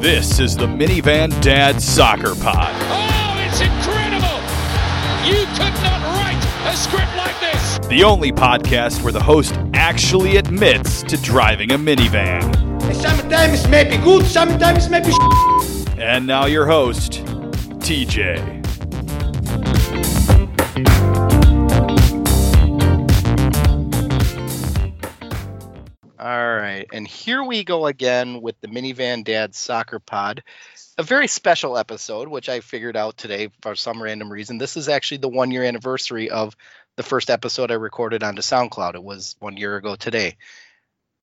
This is the Minivan Dad Soccer Pod. Oh, it's incredible! You could not write a script like this! The only podcast where the host actually admits to driving a minivan. Sometimes it may be good, sometimes it may be And now your host, TJ. Right, and here we go again with the Minivan Dad Soccer Pod. A very special episode, which I figured out today for some random reason. This is actually the one year anniversary of the first episode I recorded onto SoundCloud. It was one year ago today.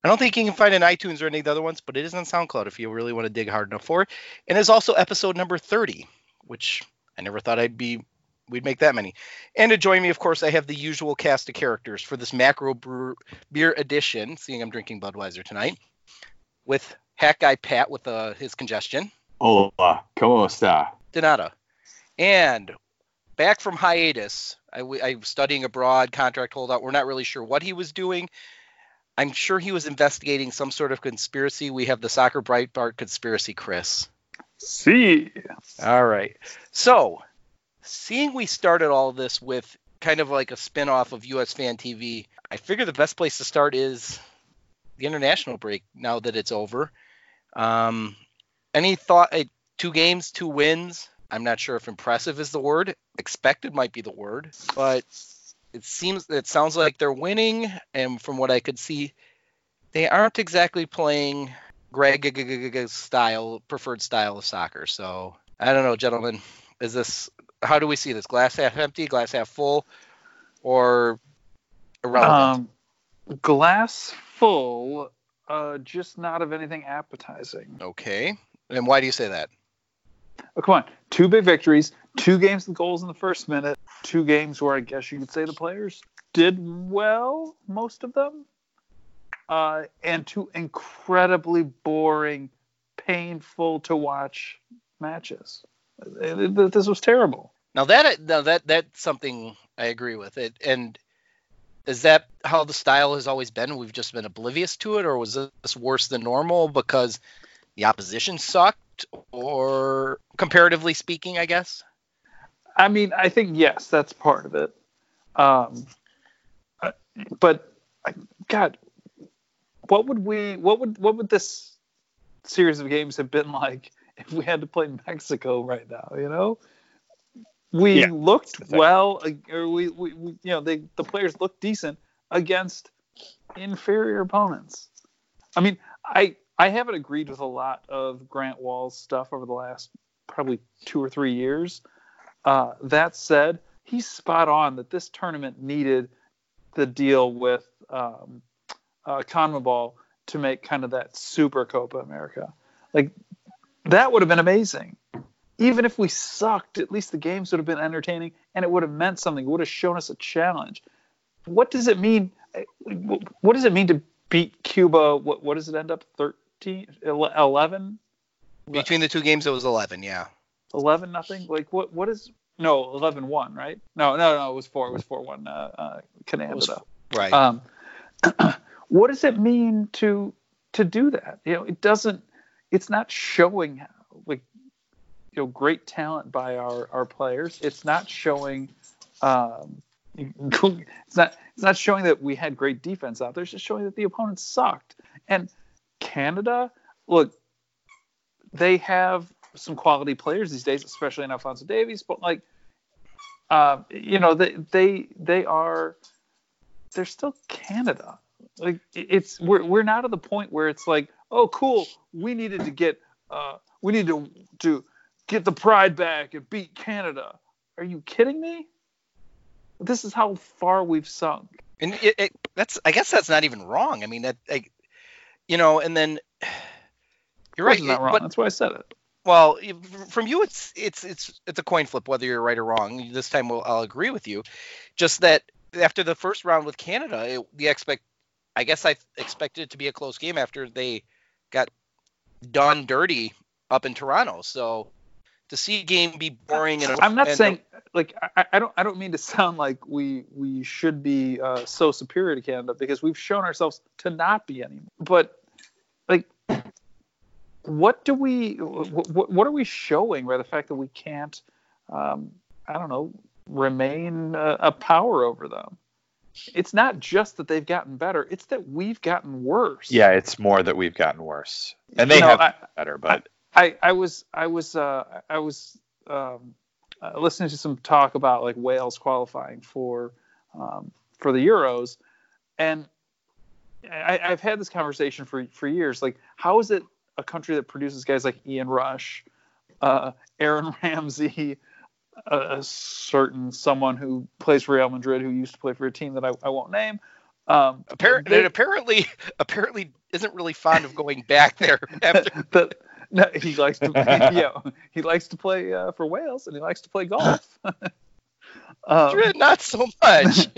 I don't think you can find it in iTunes or any of the other ones, but it is on SoundCloud if you really want to dig hard enough for it. And it's also episode number 30, which I never thought I'd be we'd make that many. And to join me, of course, I have the usual cast of characters for this macro brew, beer edition, seeing I'm drinking Budweiser tonight, with Hack Guy Pat with uh, his congestion. Hola, ¿cómo está? Donata. And back from hiatus, I, was studying abroad, contract holdout. We're not really sure what he was doing. I'm sure he was investigating some sort of conspiracy. We have the Soccer Breitbart conspiracy, Chris. See. All right. So, seeing we started all this with kind of like a spin-off of US Fan TV, I figure the best place to start is the international break now that it's over. Um, any thought? Uh, two games, two wins. I'm not sure if impressive is the word. Expected might be the word, but it seems it sounds like they're winning, and from what I could see, they aren't exactly playing Greg style, preferred style of soccer. So I don't know, gentlemen. Is this how do we see this? Glass half empty, glass half full, or irrelevant? Um, glass full, uh, just not of anything appetizing. okay. And why do you say that? Oh, come on, two big victories, two games with goals in the first minute, two games where I guess you could say the players did well, most of them, uh, and two incredibly boring, painful to watch matches. This was terrible. Now that now that that's something I agree with it. And is that how the style has always been? We've just been oblivious to it, or was this worse than normal because the opposition sucked, or comparatively speaking, I guess? I mean, I think yes, that's part of it. Um, but God, what would we? What would what would this series of games have been like if we had to play Mexico right now? You know, we Yeah, looked well, uh, or we, we, we you know, they the players looked decent against inferior opponents. I mean, I I haven't agreed with a lot of Grant Wahl's stuff over the last probably two or three years. Uh, that said, he's spot on that this tournament needed the deal with um, uh, CONMEBOL to make kind of that super Copa America. Like that would have been amazing. Even if we sucked, at least the games would have been entertaining and it would have meant something. It would have shown us a challenge. What does it mean? What does it mean to beat Cuba? What, what does it end up? 13, 11? Between the two games, it was 11. Yeah. 11 nothing like what what is no 11 1 right no no no it was 4 it was 4 1 uh, uh canada Right. um what does it mean to to do that you know it doesn't it's not showing like you know great talent by our our players it's not showing um it's not it's not showing that we had great defense out there it's just showing that the opponent sucked and canada look they have some quality players these days, especially in Alfonso Davies. But like, uh, you know, they they they are they're still Canada. Like it's we're we're not at the point where it's like, oh, cool, we needed to get uh, we need to to get the pride back and beat Canada. Are you kidding me? This is how far we've sunk. And it, it, that's I guess that's not even wrong. I mean that like, you know, and then you're right. Wasn't wrong? But That's why I said it. well, from you, it's it's it's it's a coin flip whether you're right or wrong. This time we'll, I'll agree with you. Just that after the first round with Canada, it, the expect I guess I expected it to be a close game after they got done dirty up in Toronto. So to see a game be boring and I'm not and- saying like I, I don't I don't mean to sound like we we should be uh, so superior to Canada because we've shown ourselves to not be anymore. But like what do we what, what are we showing by the fact that we can't um, I don't know remain a, a power over them? It's not just that they've gotten better; it's that we've gotten worse. Yeah, it's more that we've gotten worse, and they You know, have I- better. But I, I was I was uh, I was um, uh, listening to some talk about like Wales qualifying for um, for the Euros, and I, I've had this conversation for for years. Like, how is it a country that produces guys like Ian Rush, uh, Aaron Ramsey, a, a certain someone who plays for Real Madrid who used to play for a team that I, I won't name. Um, Apparently, they- apparently, apparently, isn't really fond of going back there after. no, he likes to yeah he likes to play uh, for Wales and he likes to play golf. um, Not so much.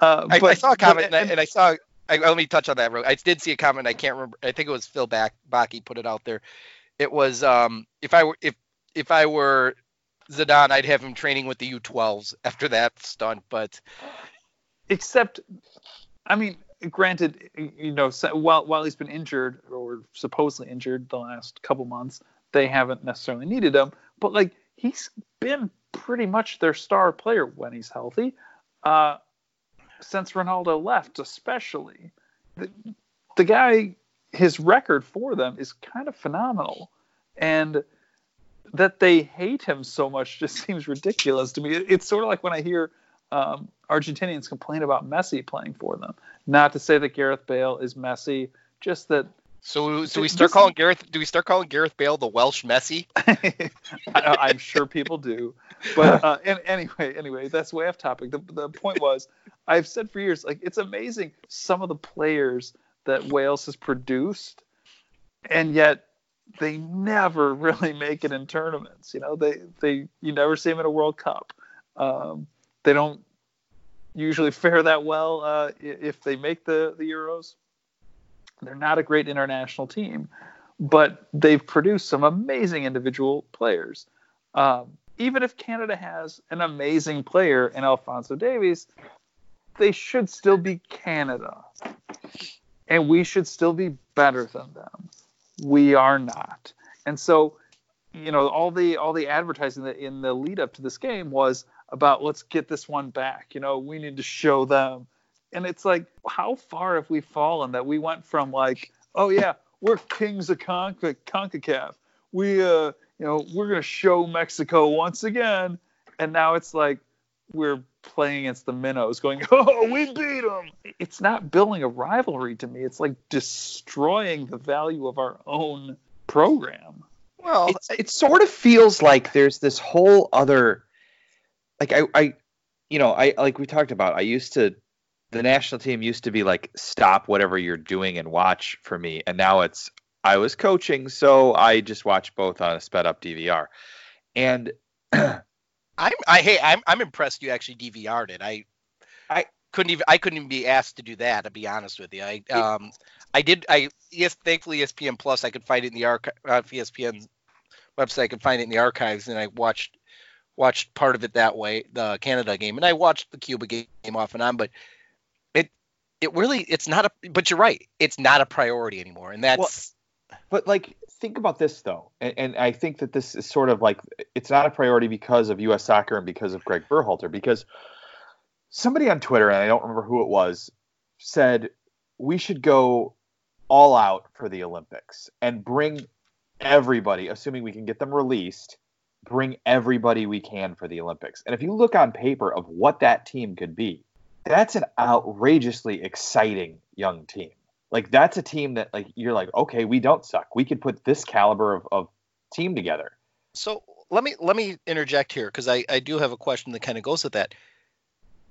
uh, I, I saw a comment but- and, I, and I saw. I, let me touch on that. real- I did see a comment. I can't remember. I think it was Phil Back Baki put it out there. It was um, if I were if if I were Zidane, I'd have him training with the U12s after that stunt. But except, I mean, granted, you know, while while he's been injured or supposedly injured the last couple months, they haven't necessarily needed him. But like, he's been pretty much their star player when he's healthy. Uh, since Ronaldo left, especially, the, the guy, his record for them is kind of phenomenal, and that they hate him so much just seems ridiculous to me. It- It's sort of like when I hear um, Argentinians complain about Messi playing for them. Not to say that Gareth Bale is Messi, just that so so we This- start calling Gareth. Do we start calling Gareth Bale the Welsh Messi? I, I'm sure people do. But uh, and, anyway, anyway, that's way off topic. The, the point was, I've said for years, like it's amazing some of the players that Wales has produced, and yet they never really make it in tournaments. You know, they they you never see them in a World Cup. Um, they don't usually fare that well uh, if they make the the Euros. They're not a great international team, but they've produced some amazing individual players. Um, even if Canada has an amazing player in Alfonso Davies, they should still be Canada. And we should still be better than them. We are not. And so, you know, all the all the advertising that in the lead up to this game was about let's get this one back. You know, we need to show them. And it's like, how far have we fallen that we went from like, oh yeah, we're kings of Conca- CONCACAF. We uh you know, we're gonna show Mexico once again, and now it's like we're playing against the minnows, going, "Oh, we beat them." It's not building a rivalry to me. It's like destroying the value of our own program. Well, it's, it sort of feels like there's this whole other like I, I you know i like we talked about i used to the national team used to be like stop whatever you're doing and watch for me and now it's i was coaching so i just watch both on a sped up dvr and I'm I hey I'm I'm impressed you actually DVR'd it. I I- couldn't even I couldn't even be asked to do that to be honest with you. I um I did I yes thankfully ESPN Plus I could find it in the archive uh, ESPN website I could find it in the archives and I watched watched part of it that way the Canada game and I watched the Cuba game off and on but it it really it's not a but you're right it's not a priority anymore and that's But like, think about this though, and, and I think that this is sort of like it's not a priority because of U.S. Soccer and because of Greg Berhalter. Because somebody on Twitter, and I don't remember who it was, said we should go all out for the Olympics and bring everybody, assuming we can get them released, bring everybody we can for the Olympics. And if you look on paper of what that team could be, that's an outrageously exciting young team. Like that's a team that like you're like, okay, we don't suck. We could put this caliber of, of team together. So let me let me interject here because I, I do have a question that kind of goes with that.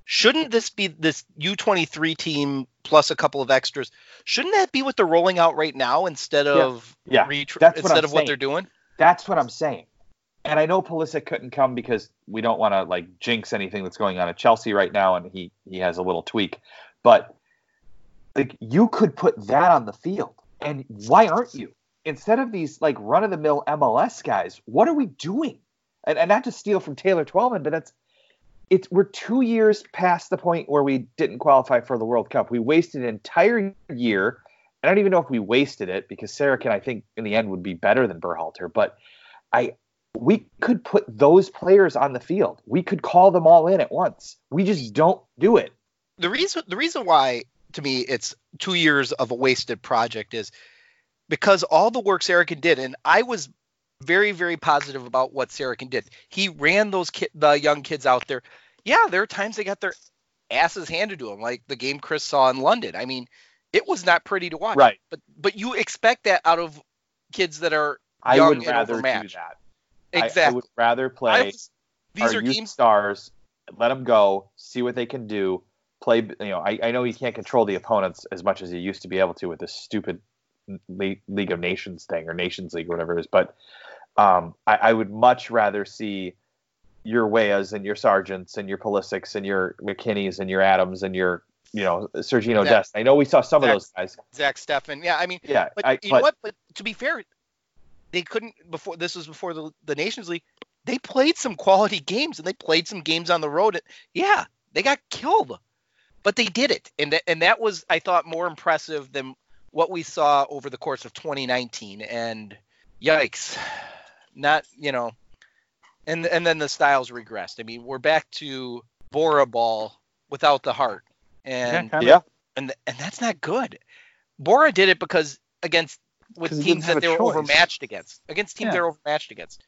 Shouldn't this be this U23 team plus a couple of extras? Shouldn't that be what they're rolling out right now instead of Yeah, retr- that's what instead I'm of what they're doing? That's what I'm saying. And I know Pulisic couldn't come because we don't want to like jinx anything that's going on at Chelsea right now, and he he has a little tweak. But like you could put that on the field, and why aren't you? Instead of these like run of the mill MLS guys, what are we doing? And, and not to steal from Taylor Twellman, but that's it's we're two years past the point where we didn't qualify for the World Cup. We wasted an entire year I don't even know if we wasted it because Sarachan, I think, in the end would be better than Berhalter. But I, we could put those players on the field. We could call them all in at once. We just don't do it. The reason the reason why to me it's two years of a wasted project is because all the work Sarachan did, and I was very very positive about what Sarachan did. He ran those ki- the young kids out there. Yeah, there are times they got their asses handed to them, like the game Chris saw in London. I mean, it was not pretty to watch. Right. But but you expect that out of kids that are I young would and rather do that. Exactly. I, would rather I play was- these are youth games. stars. Let them go. See what they can do. Play. You know, I, I know you can't control the opponents as much as you used to be able to with this stupid Le- League of Nations thing or Nations League or whatever it is. But um, I, I would much rather see your Weahs and your Sargents and your Pulisics and your McKennies and your Adams and your you know Sergino Zach- Dest. I know we saw some of those guys. Zach Steffen. Yeah, I mean, Yeah, but I, you know what? But to be fair, they couldn't before. This was before the the Nations League. They played some quality games and they played some games on the road. Yeah, they got killed, but they did it, and that, and that was I thought more impressive than what we saw over the course of 2019. And yikes, not you know, and and then the styles regressed. I mean, we're back to Bora ball without the heart, and kinda. yeah, and and that's not good. Bora did it because against with teams that they a were choice. overmatched against, against teams Yeah. they're overmatched against.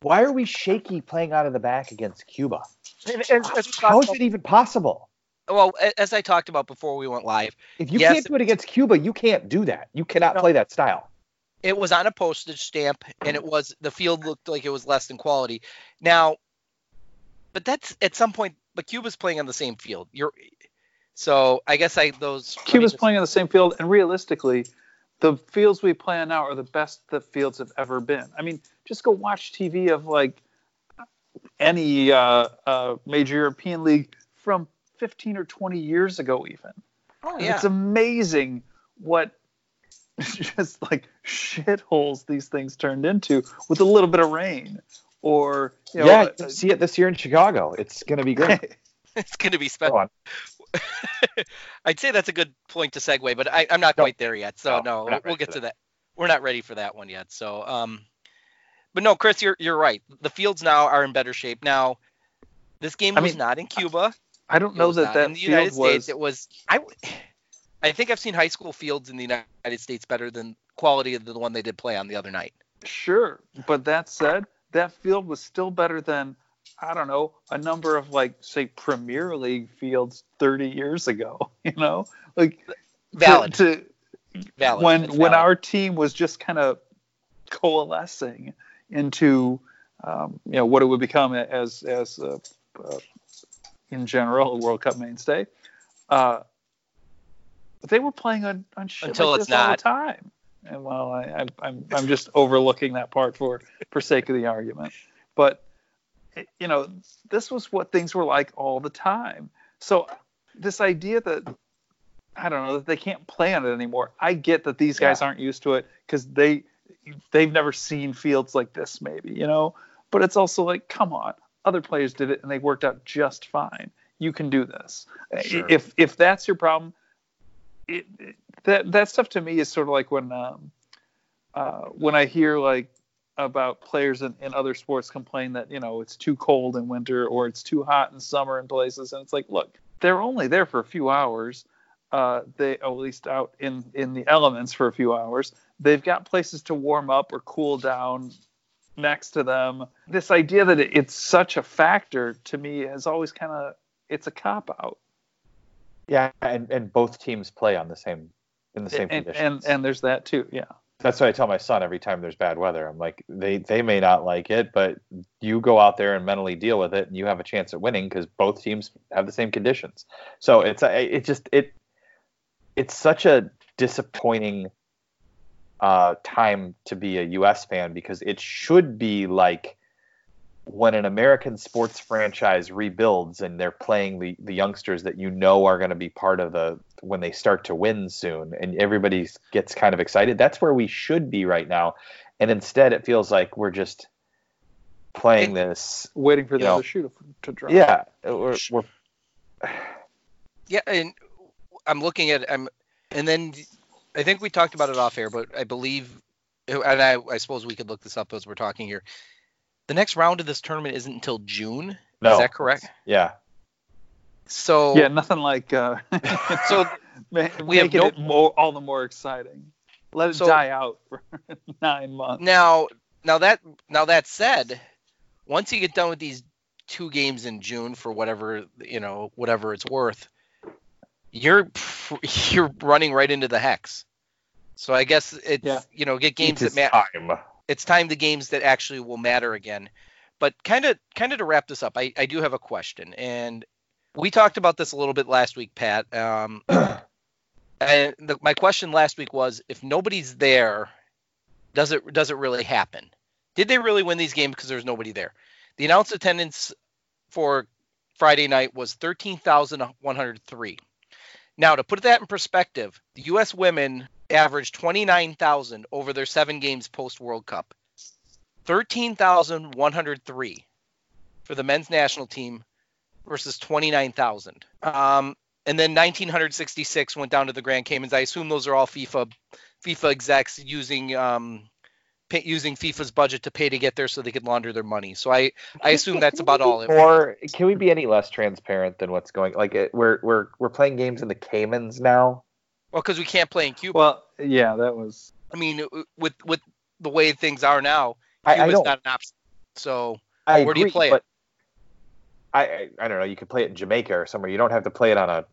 why are we shaky playing out of the back against Cuba? And, and as we How talked is about- it even possible? Well, as I talked about before we went live, If you Yes. can't do it against Cuba, you can't do that. You cannot No. play that style. it was on a postage stamp, and it was the field looked like it was less than quality. Now, but that's at some point. But Cuba's playing on the same field. You're so I guess I those let me Cuba's playing on the same field, and realistically, the fields we play on now are the best the fields have ever been. I mean, just go watch TV of like any uh, uh, major European league from 15 or 20 years ago, even. Oh And yeah. It's amazing what just like shitholes these things turned into with a little bit of rain. Or you know, yeah, uh, see it this year in Chicago. It's going to be great. it's going to be Go special. on. I'd say that's a good point to segue, but I, I'm not No. quite there yet. So No, no, we're we'll, not we'll ready get for to that. We're not ready for that one yet. So, um, but no, Chris, you're you're right. The fields now are in better shape. Now, this game I was mean, not in Cuba. I don't It know that not that in the field United was. States. It was I, I think I've seen high school fields in the United States better than quality of the one they did play on the other night. Sure, but that said, that field was still better than I don't know a number of like say Premier League fields 30 years ago. You know, like to- Valid. to, Valid. when when our team was just kind of coalescing into um, you know what it would become as as uh, uh, in general a World Cup mainstay. Uh, they were playing on, on shit Until like it's this all the time. And well, I, I, I'm I'm just overlooking that part for for sake of the argument. But you know, this was what things were like all the time. So this idea that I don't know that they can't play on it anymore. I get that these guys aren't used to it because they they've never seen fields like this, maybe you know. But it's also like, come on, other players did it and they worked out just fine. You can do this. Sure. If if that's your problem, it, it- that that stuff to me is sort of like when um, uh, when I hear like about players in, in other sports complain that you know it's too cold in winter or it's too hot in summer in places, and it's like, look, they're only there for a few hours. Uh, they at least out in in the elements for a few hours. They've got places to warm up or cool down next to them. This idea that it's such a factor to me has always kind of it's a cop out. Yeah, and, and both teams play on the same in the same and, conditions. and and there's that too. Yeah. That's what I tell my son every time there's bad weather. I'm like, they they may not like it, but you go out there and mentally deal with it, and you have a chance at winning because both teams have the same conditions. So it's a- it just it it's such a disappointing uh, time to be a U.S. fan because it should be like when an American sports franchise rebuilds and they're playing the, the youngsters that you know are going to be part of the when they start to win soon and everybody gets kind of excited that's where we should be right now and instead it feels like we're just playing this Waiting for the know, other shoe to, to drop. yeah we're, we're Yeah, and I'm looking at I'm, and then I think we talked about it off air, but I believe, and I, I suppose we could look this up as we're talking here. The next round of this tournament isn't until June. No. Is that correct? Yeah. So Yeah, nothing like uh, So we have no- it more all the more exciting. Let it So- die out for nine months. now, now that now that said, once you get done with these two games in June for whatever you know whatever it's worth, you're you're running right into the hex. So I guess it's Yeah. you know get games It is that matter. it's time the games that actually will matter again. But kind of kind of to wrap this up, I, I do have a question, and we talked about this a little bit last week, Pat. Um, and the, my question last week was, if nobody's there, does it does it really happen? Did they really win these games because there's nobody there? The announced attendance for Friday night was thirteen thousand one hundred three. Now, to put that in perspective, the U.S. women averaged 29,000 over their seven games post World Cup. 13,103 for the men's national team versus 29,000. Um, and then 1966 went down to the Grand Caymans. I assume those are all FIFA FIFA execs using um, pay, using FIFA's budget to pay to get there so they could launder their money. So I I assume that's about all. it- Or can we be any less transparent than what's going? Like it, we're we're we're playing games in the Caymans now. Well, because we can't play in Cuba. Well, yeah, that was. I mean, with with the way things are now, I, I Cuba's don't. an option. So I where do you agree, play it? I, I I don't know. You could play it in Jamaica or somewhere. You don't have to play it on a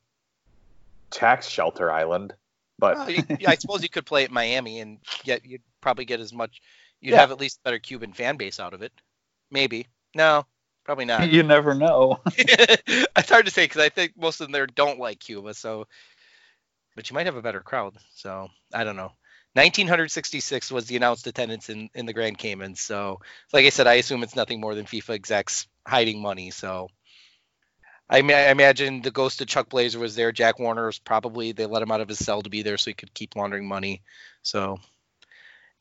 tax shelter island. But Well, you, I suppose you could play it at Miami and get you'd probably get as much. You'd Yeah. have at least a better Cuban fan base out of it. Maybe. No, probably not. You never know. it's hard to say because I think most of them there don't like Cuba. So, but you might have a better crowd. So I don't know. 1966 was the announced attendance in, in the Grand Cayman. So, like I said, I assume it's nothing more than FIFA execs hiding money. So, I, ma- I imagine the ghost of Chuck Blazer was there. Jack Warner was probably they let him out of his cell to be there so he could keep laundering money. So,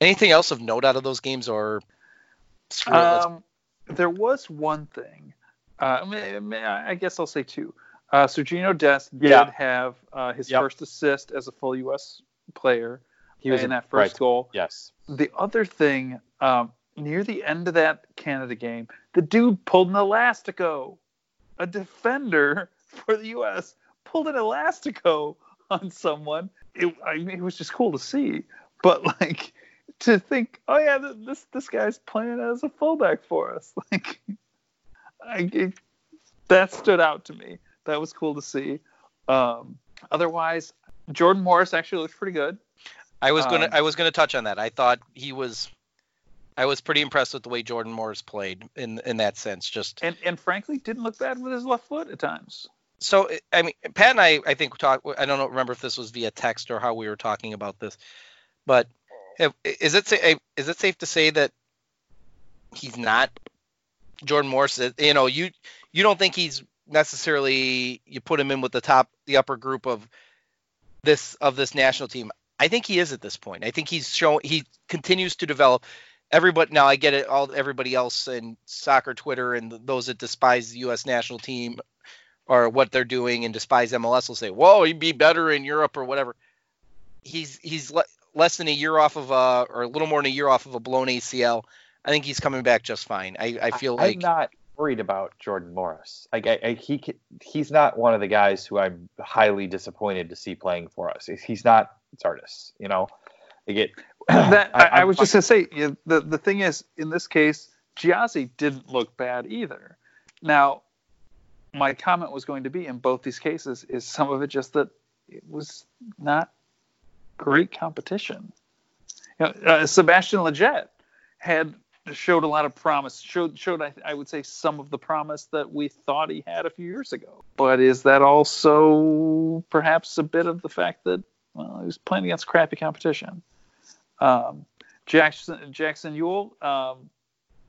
anything else of note out of those games or? Um, there was one thing. Uh, I guess I'll say two. Uh, Sergino Dest did have uh, his Yep. first assist as a full U.S. player He was in that first right. goal. Yes. The other thing, um, near the end of that Canada game, the dude pulled an elastico. A defender for the U.S. pulled an elastico on someone. It, I mean, it was just cool to see. But like to think, oh yeah, this this guy's playing as a fullback for us. Like, I, it, that stood out to me. That was cool to see. Um, otherwise, Jordan Morris actually looked pretty good. I was gonna Um, I was gonna touch on that. I thought he was I was pretty impressed with the way Jordan Morris played in in that sense. Just and and frankly didn't look bad with his left foot at times. so I mean Pat and I I think talk I don't know remember if this was via text or how we were talking about this, but have- is it sa- is it safe to say that he's not Jordan Morris? is- You know you you don't think he's necessarily you put him in with the top the upper group of this of this national team. I think he is at this point. I think he's showing he continues to develop. Everybody now I get it. All everybody else in soccer Twitter and those that despise the U.S. national team or what they're doing and despise MLS will say, "Whoa, he'd be better in Europe or whatever." He's he's le- less than a year off of a or a little more than a year off of a blown ACL. I think he's coming back just fine. I, I feel I'm like not worried about Jordan Morris. Like I, I, he he's not one of the guys who I'm highly disappointed to see playing for us. He's- not Zardes, you know. Like it, that I, I I'm was just gonna say you know, the the thing is in this case Gyasi didn't look bad either. Now, my comment was going to be in both these cases is some of it just that it was not great competition. You know, uh, Sebastian Lletget had showed a lot of promise. Showed showed I, I would say some of the promise that we thought he had a few years ago. But is that also perhaps a bit of the fact that well he was playing against crappy competition? Um, Jackson Jackson Yueill, um,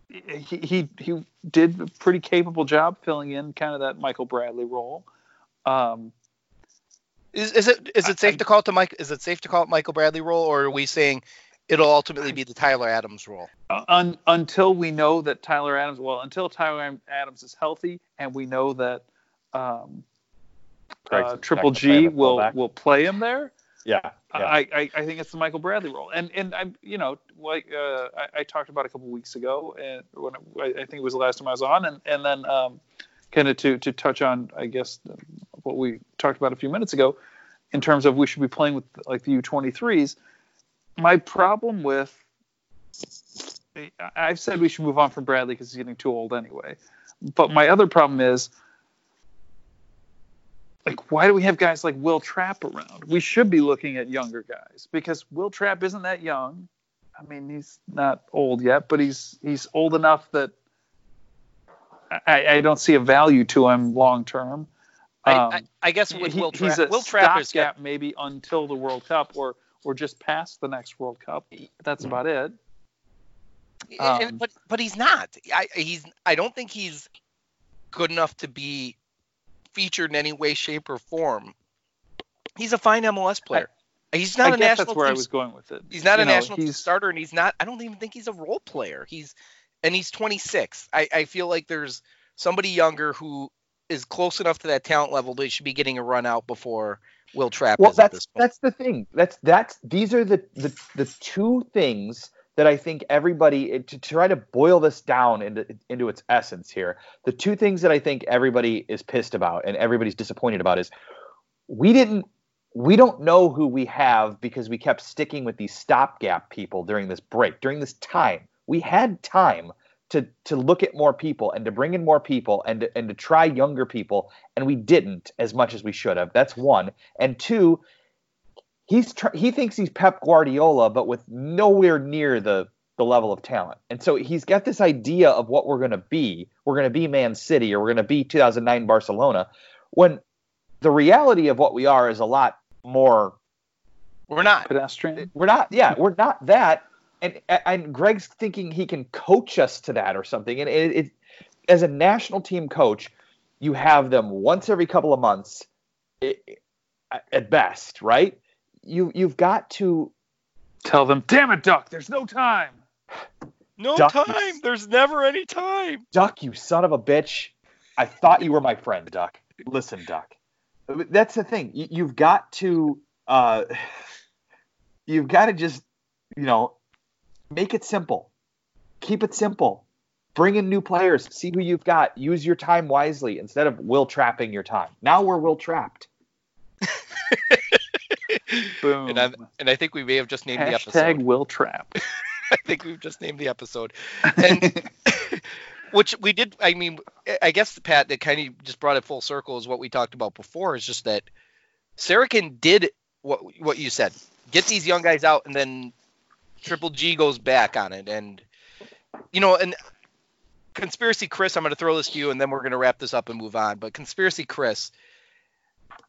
he, he he did a pretty capable job filling in kind of that Michael Bradley role. Um, is, is it is it safe to call it to Mike? Is it safe to call it Michael Bradley role, or are we saying it'll ultimately be the Tyler Adams role? un, until we know that Tyler Adams, well, until Tyler Adams is healthy, and we know that um, uh, Triple gonna play him G will fullback. will play him there. Yeah. Yeah. I, I, I think it's the Michael Bradley role, and and I'm you know like uh, I, I talked about a couple weeks ago, and when I, I think it was the last time I was on, and and then um, kind of to to touch on I guess what we talked about a few minutes ago, in terms of we should be playing with like the U23s. My problem with I've said we should move on from Bradley because he's getting too old anyway. But my other problem is like why do we have guys like Will Trapp around? We should be looking at younger guys because Will Trapp isn't that young. I mean, he's not old yet, but he's he's old enough that I, I don't see a value to him long term. I, Um, I, I guess with he- Will a Will Trapp is stopgap maybe until the World Cup or or just past the next World Cup. That's about it. and- Um, but but he's not. I he's I don't think he's good enough to be featured in any way, shape, or form. He's a fine MLS player. he's not I a guess national that's where I was going with it. He's not You a know, national team he's- starter, and he's not. I don't even think he's a role player. He's and he's 26. I, I feel like there's somebody younger who is close enough to that talent level that should be getting a run out before Will Trapp well that's this point. that's the thing. That's that's these are the the, the two things that i think everybody to try to boil this down into into its essence here the two things that i think everybody is pissed about and everybody's disappointed about is we didn't we don't know who we have because we kept sticking with these stopgap people during this break during this time. We had time to to look at more people and to bring in more people and to, and to try younger people and we didn't as much as we should have that's one and two he's tr- he thinks he's Pep Guardiola but with nowhere near the the level of talent and so he's got this idea of what we're going to be we're going to be Man City or we're going to be 2009 Barcelona when the reality of what we are is a lot more We're not. pedestrian. we're not yeah we're not that and and Greg's thinking he can coach us to that or something and it, it as a national team coach you have them once every couple of months i- i- at best right you you've got to Tell them, damn it, Duck, there's no time. No Duck- time. There's never any time. duck you son of a bitch i thought you were my friend duck listen duck that's the thing you, you've got to uh you've got to just you know make it simple keep it simple bring in new players see who you've got use your time wisely instead of will trapping your time now we're will trapped Boom. And, I'm, and I think we may have just named the Hashtag episode. Will Trap. I think we've just named the episode. And which we did. I mean, I guess the Pat that kind of just brought it full circle is what we talked about before. Is just that Sarachan did what what you said. Get these young guys out, and then Triple G goes back on it. And you know, and conspiracy Chris, I'm going to throw this to you, and then we're going to wrap this up and move on. But conspiracy Chris.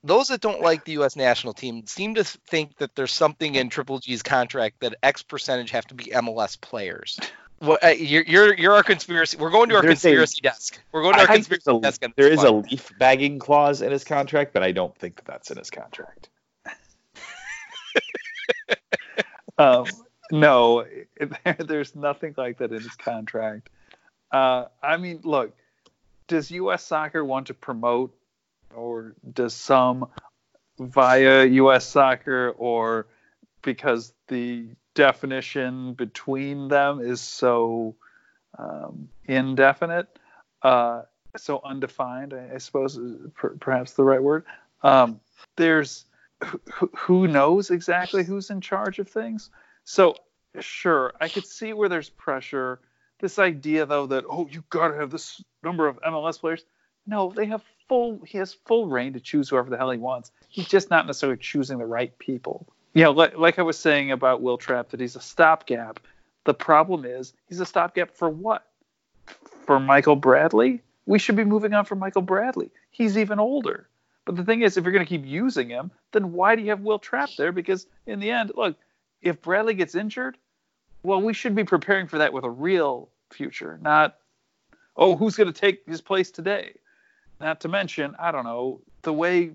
Those that don't like the U.S. national team seem to think that there's something in Triple G's contract that X percentage have to be MLS players. Well, uh, you're, you're you're our conspiracy. We're going to our There's a- conspiracy desk. We're going to our I conspiracy there's a, desk. on there a leaf bagging clause in his contract but i don't think that that's in his contract Um, no, there's nothing like that in his contract. Uh, I mean, look, does U.S. Soccer want to promote, or does some via U.S. Soccer, or because the definition between them is so um, indefinite, uh, so undefined, I, suppose per, perhaps the right word. Um, there's who, who knows exactly who's in charge of things. So sure, I could see where there's pressure. This idea though that oh you gotta have this number of MLS players. No, they have full he has full reign to choose whoever the hell he wants. He's just not necessarily choosing the right people. You know, like, like I was saying about Will Trapp, that he's a stopgap. The problem is he's a stopgap for what? For Michael Bradley? We should be moving on from Michael Bradley. He's even older. But the thing is, if you're going to keep using him, then why do you have Will Trapp there? Because in the end, look, if Bradley gets injured, well, we should be preparing for that with a real future, not, oh, who's going to take his place today? Not to mention, I don't know, the way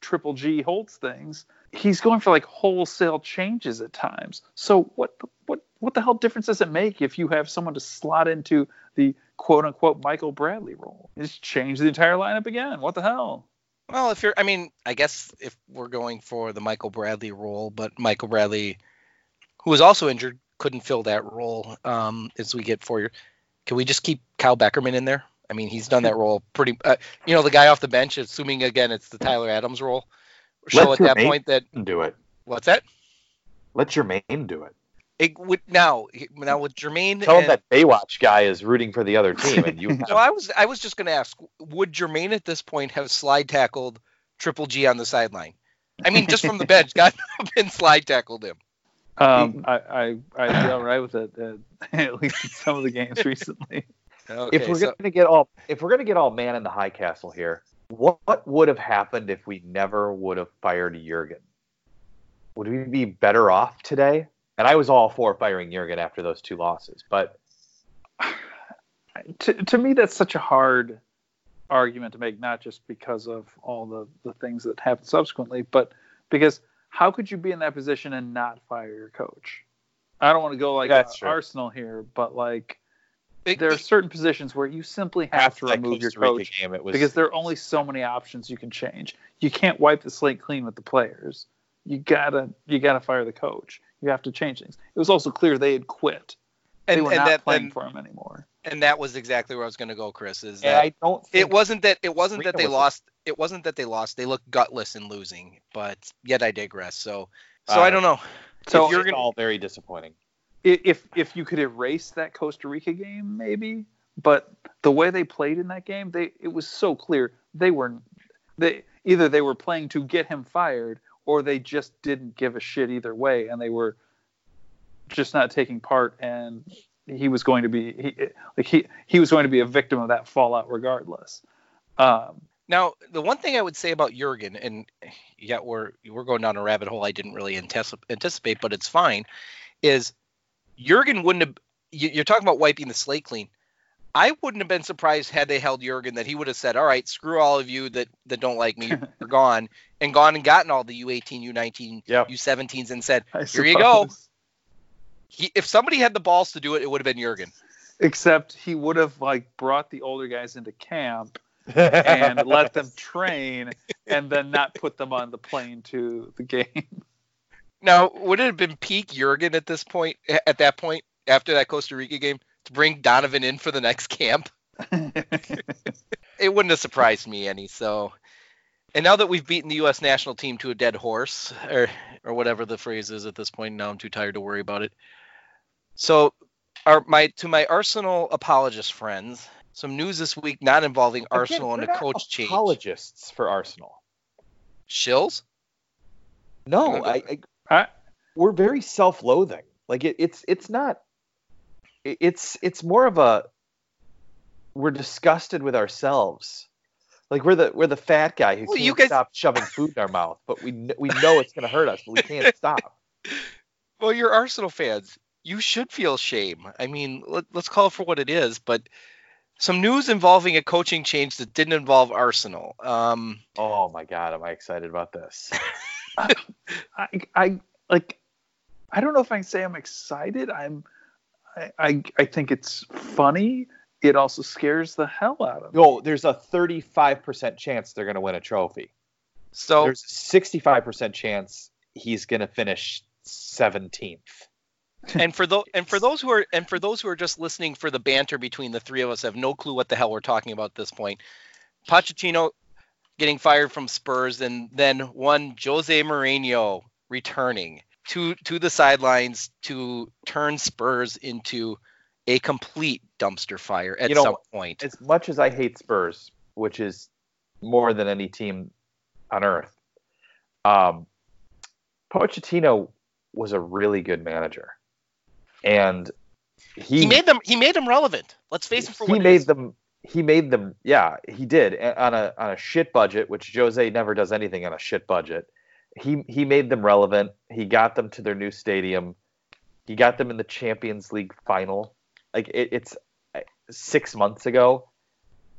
Triple G holds things, he's going for like wholesale changes at times. So what what what the hell difference does it make if you have someone to slot into the quote unquote Michael Bradley role? Just change the entire lineup again. What the hell? Well, if you're, I mean, I guess if we're going for the Michael Bradley role, but Michael Bradley, who was also injured, couldn't fill that role um, as we get four years. Can we just keep Kyle Beckerman in there? I mean, he's done that role pretty. Uh, you know, the guy off the bench, assuming again it's the Tyler Adams role. Show Let at that point that do it. what's that? Let Jermaine do it. It would now now with Jermaine. Tell him that Baywatch guy is rooting for the other team, and you. No, I was I was just going to ask, would Jermaine at this point have slide tackled Triple G on the sideline? I mean, just from the bench, got up and slide tackled him. Um, I, I I'd be all right with it uh, at least in some of the games recently. Okay, if we're so- gonna get all, if we're gonna get all man in the high castle here, what, what would have happened if we never would have fired Jurgen? Would we be better off today? And I was all for firing Jurgen after those two losses, but to, to me that's such a hard argument to make not just because of all the, the things that happened subsequently but because how could you be in that position and not fire your coach i don't want to go like That's uh, arsenal here but like It- there are certain positions where you simply have to remove your Costa coach game, it was because there are only so many options you can change you can't wipe the slate clean with the players you gotta you gotta fire the coach you have to change things it was also clear they had quit they and, were and not that playing and, for him anymore and that was exactly where I was going to go, Chris. Is and that I don't. Think it wasn't that it wasn't that they was a- lost. It wasn't that they lost. They looked gutless in losing, but yet I digress. So so Uh, I don't know. so if you're it's gonna, all very disappointing. if if you could erase that Costa Rica game, maybe. But the way they played in that game, they it was so clear they were they either they were playing to get him fired or they just didn't give a shit either way, and they were just not taking part, and he was going to be he like he he was going to be a victim of that fallout regardless. Um, Now, the one thing I would say about Jurgen, and yeah, we're we're going down a rabbit hole I didn't really anticip- anticipate, but it's fine. Is Jurgen wouldn't have? you- You're talking about wiping the slate clean. I wouldn't have been surprised had they held Jurgen that he would have said, "All right, screw all of you that that don't like me, you're gone," and gone and gotten all the U18, U19, Yep. U17s and said, I Here you go. he, "If somebody had the balls to do it, it would have been Jurgen." Except he would have like brought the older guys into camp and let them train and then not put them on the plane to the game. Now, would it have been peak Jurgen at this point? At that point, after that Costa Rica game, to bring Donovan in for the next camp? It wouldn't have surprised me any. So, and now that we've beaten the U.S. national team to a dead horse, or or whatever the phrase is at this point, now I'm too tired to worry about it. So, our my to my Arsenal apologist friends, some news this week not involving Arsenal and Again, a coach change. Apologists for Arsenal. Shills? No, I, I I, we're very self-loathing. Like it, it's it's not. it- It's it's more of a. We're disgusted with ourselves. Like we're the we're the fat guy who Well, can't you guys- stop shoving food in our mouth, but we we know it's gonna hurt us, but we can't stop. Well, you're Arsenal fans. You should feel shame. I mean, let, let's call it for what it is. But some news involving a coaching change that didn't involve Arsenal. Um, Oh my god, am I excited about this? I, I like. I don't know if I can say I'm excited. I'm. I, I, I think it's funny. It also scares the hell out of me. No, there's a 35% chance they're gonna win a trophy. so There's a 65% chance he's gonna finish 17th. And for those and for those who are and for those who are just listening for the banter between the three of us have no clue what the hell we're talking about at this point. Pochettino getting fired from Spurs and then one Jose Mourinho returning to to the sidelines to turn Spurs into a complete dumpster fire at You know, some point. as much as I hate Spurs, which is more than any team on earth, um, Pochettino was a really good manager, and he, He made them he made them relevant. Let's face it for he what it made is. them. He made them. Yeah, he did on a on a shit budget, which Jose never does anything on a shit budget. He he made them relevant. He got them to their new stadium. He got them in the Champions League final. Like it, it's uh, six months ago.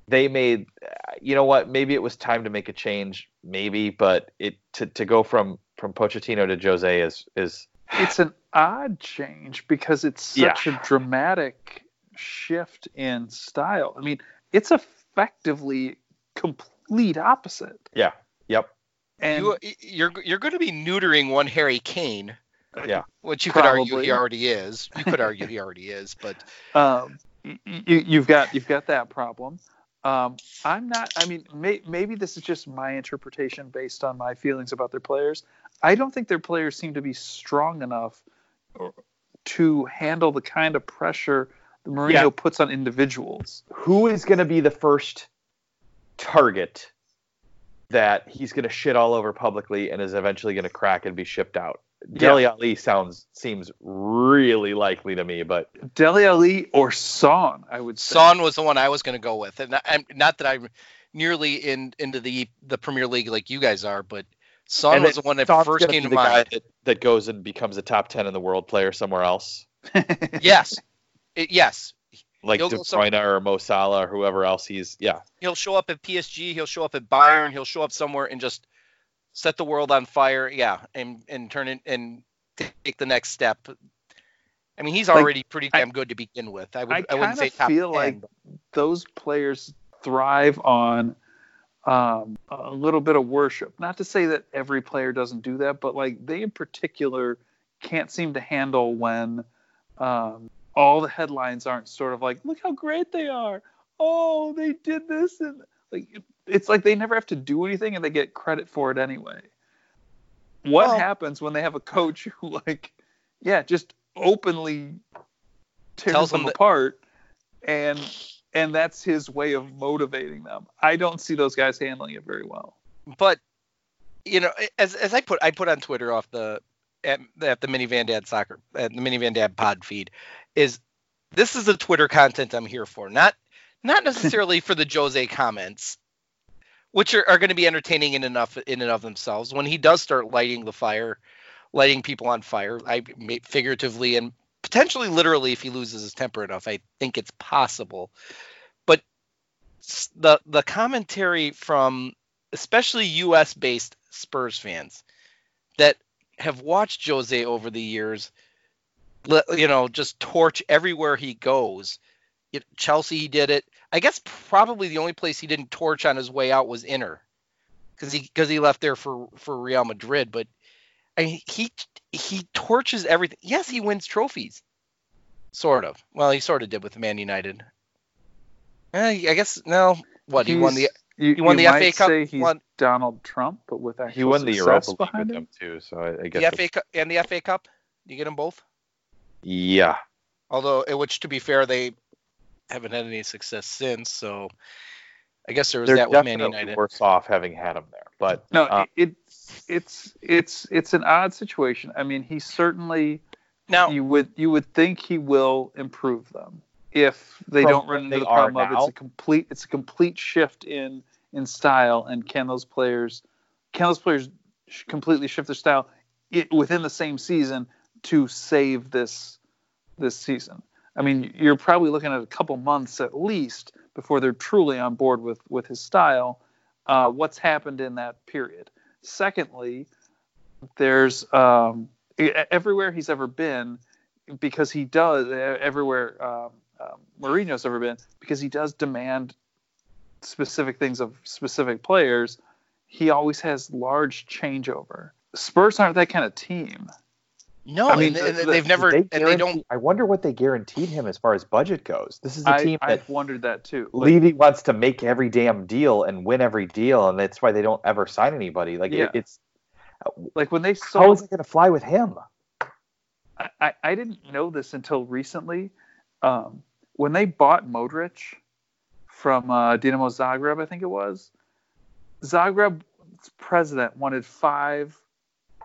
They made. uh, You know what? Maybe it was time to make a change. Maybe, but it to, to go from from Pochettino to Jose is is It's an odd change because it's such a dramatic shift in style. I mean, it's effectively complete opposite. yeah. Yep. And you, you're you're going to be neutering one Harry Kane, Yeah. which you could argue he already is. You could argue he already is, but um, you, you've got you've got that problem. Um, I'm not. I mean, may, maybe this is just my interpretation based on my feelings about their players. I don't think their players seem to be strong enough or- to handle the kind of pressure the Mourinho Yeah. puts on individuals. Who is going to be the first target that he's going to shit all over publicly and is eventually going to crack and be shipped out? Dele Alli sounds seems really likely to me, but Dele Alli or Son, I would say. Son was the one I was going to go with, and not, I'm not that I'm nearly in into the the Premier League like you guys are, but Son and was the one that Son's first came to mind. that, that goes and becomes a top ten in the world player somewhere else, Yes, It- yes, like He'll De Bruyne or Mo Salah or whoever else he's. Yeah, he'll show up at PSG, he'll show up at Bayern, he'll show up somewhere and just set the world on fire. Yeah, and and turn it and take the next step. I mean, he's Like, already pretty I- damn good to begin with. I would I I, wouldn't say top feel 10, like but- those players thrive on um, a little bit of worship. Not to say that every player doesn't do that, but like they in particular can't seem to handle when um, all the headlines aren't sort of like, look how great they are. Oh, they did this, and like it's like they never have to do anything and they get credit for it anyway. What Well- happens when they have a coach who like, yeah, just openly tears Tells them them apart and and that's his way of motivating them. I don't see those guys handling it very well. but you know, as as I put I put on Twitter off the at, at the mini Van Dad soccer at the mini Van Dad pod feed is this is the Twitter content I'm here for, not not necessarily for the Jose comments, which are, are going to be entertaining in enough in and of themselves. When he does start lighting the fire, lighting people on fire, I figuratively and potentially literally, if he loses his temper enough, I think it's possible. But the the commentary from especially U.S. based Spurs fans that have watched Jose over the years, you know, just torch everywhere he goes. It, Chelsea he did it. I guess probably the only place he didn't torch on his way out was Inter, because he because he left there for for Real Madrid. But I mean, he he torches everything. Yes, he wins trophies, sort of. Well, he sort of did with Man United. Eh, I guess no. What he won the He's- you, he won the FA Cup, Say he's won- Donald Trump, but with actual he won the success Europa League behind with him. them too, so I, I guess the FA Cup and the FA Cup. You get them both. yeah. Although, which to be fair, they haven't had any success since. So I guess there was They're that with Man definitely United. worse off having had him there, but No, uh, it, it's it's it's an odd situation. I mean, he certainly Now, you would you would think he will improve them if they don't run into the problem of it's a complete it's a complete shift in in style and can those players can those players completely shift their style it, within the same season to save this this season. I mean, you're probably looking at a couple months at least before they're truly on board with with his style. Uh, what's happened in that period? Secondly, there's um, everywhere he's ever been because he does everywhere um, um, Mourinho's ever been because he does demand specific things of specific players. He always has large changeover. Spurs aren't that kind of team. No, I mean, and, and the- they've never, They and they don't. I wonder what they guaranteed him as far as budget goes. This is a I, team that I've wondered that too. Like, Levy wants to make every damn deal and win every deal, and that's why they don't ever sign anybody. Like Yeah. it, it's like when they how sold is it going to fly with him? I, I, I didn't know this until recently. Um, when they bought Modric from uh, Dinamo Zagreb, I think it was, Zagreb's president wanted five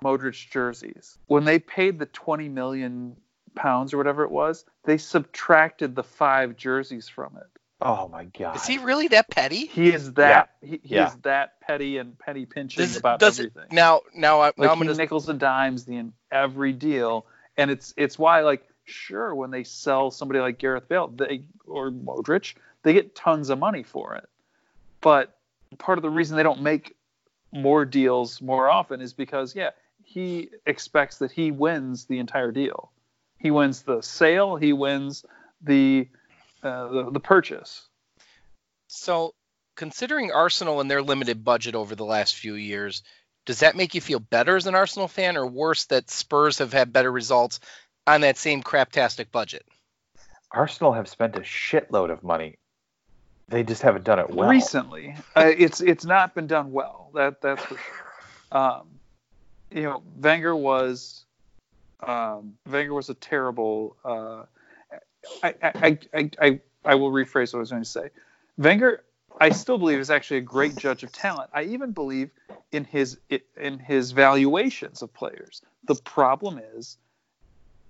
Modric jerseys. When they paid the 20 million pounds or whatever it was, they subtracted the five jerseys from it. Oh my god! Is he really that petty? He is that he, he Yeah. is that petty and penny pinching Does, about does everything. it, now, now, I, now like I'm he gonna. nickels and dimes the in every deal, and it's it's why like sure when they sell somebody like Gareth Bale they or Modric they get tons of money for it, but part of the reason they don't make more deals more often is because yeah he expects that he wins the entire deal, he wins the sale, he wins the uh, the, the purchase. So considering Arsenal and their limited budget over the last few years, does that make you feel better as an Arsenal fan or worse that Spurs have had better results on that same craptastic budget? Arsenal have spent a shitload of money. They just haven't done it well. recently. uh, it's it's not been done well. That that's for sure. Um, you know, Wenger was um, Wenger was a terrible. Uh, I, I, I, I, I will rephrase what I was going to say. Wenger, I still believe is actually a great judge of talent. I even believe in his in his valuations of players. The problem is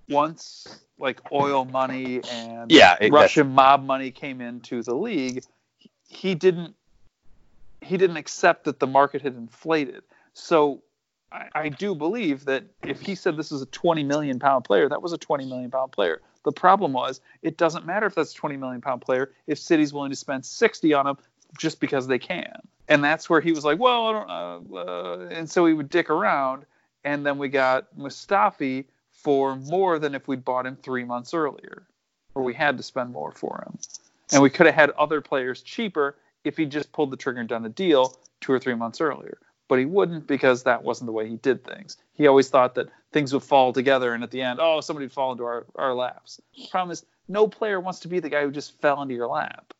once like oil money and Yeah, it- Russian mob money came into the league, he didn't he didn't accept that the market had inflated. So I, I do believe that if he said this is a 20 million pound player, that was a 20 million pound player. The problem was it doesn't matter if that's a 20 million pound player if City's willing to spend 60 on him just because they can. And that's where he was like, well, I don't, uh, uh, and so he would dick around. And then we got Mustafi for more than if we'd bought him three months earlier, or we had to spend more for him. And we could have had other players cheaper if he just pulled the trigger and done a deal two or three months earlier. But he wouldn't because that wasn't the way he did things. He always thought that things would fall together and at the end, oh, somebody would fall into our, our laps. The problem is, no player wants to be the guy who just fell into your lap.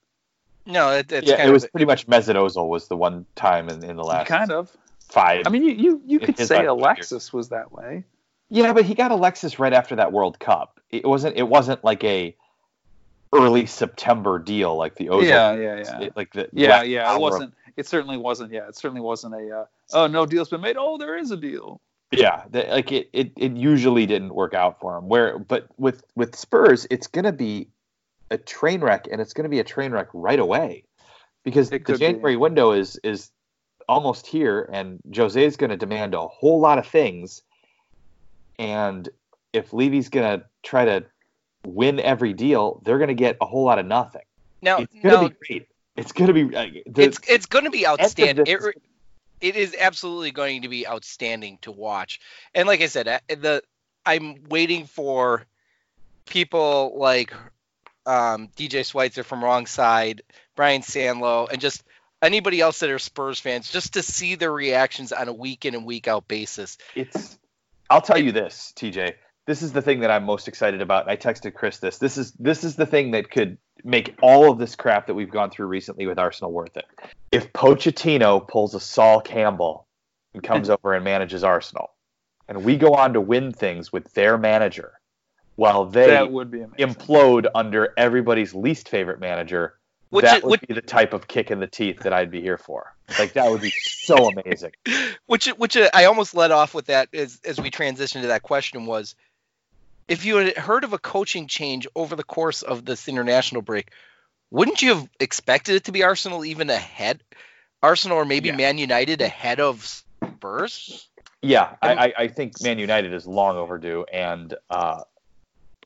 No, it, it's yeah, kind it was of pretty much Mesut Ozil was the one time in, in the last kind of. five. I mean, you you, you could say last few Alexis was that way. yeah, but he got Alexis right after that World Cup. It wasn't it wasn't like a early September deal like the Ozil. Yeah, yeah, yeah. It- like the Yeah, yeah. It wasn't. It certainly wasn't. Yeah, it certainly wasn't a. Uh, oh, no deal's been made. Oh, there is a deal. Yeah, the, like it, it, it usually didn't work out for him. Where, but with with Spurs, it's gonna be a train wreck, and it's gonna be a train wreck right away, because It the could be. January window is is almost here, and Jose is gonna demand a whole lot of things, and if Levy's gonna try to win every deal, they're gonna get a whole lot of nothing. now. It's gonna now be great. It's gonna be. Uh, the, it's it's going to be outstanding. It, it is absolutely going to be outstanding to watch. And like I said, the I'm waiting for people like um, DJ Schweitzer from Wrong Side, Brian Sanlow, and just anybody else that are Spurs fans, just to see their reactions on a week in and week out basis. it's I'll tell you this, TJ. This is the thing that I'm most excited about. I texted Chris this. This is this is the thing that could make all of this crap that we've gone through recently with Arsenal worth it. If Pochettino pulls a Sol Campbell and comes over and manages Arsenal, and we go on to win things with their manager, while they that would be implode under everybody's least favorite manager, Which that is- would which- be the type of kick in the teeth that I'd be here for. Like that would be so amazing. which which uh, I almost led off with that as as we transitioned to that question was if you had heard of a coaching change over the course of this international break, wouldn't you have expected it to be Arsenal even ahead? Arsenal or maybe Yeah. Man United ahead of Spurs? Yeah, I, I, I think Man United is long overdue, and uh,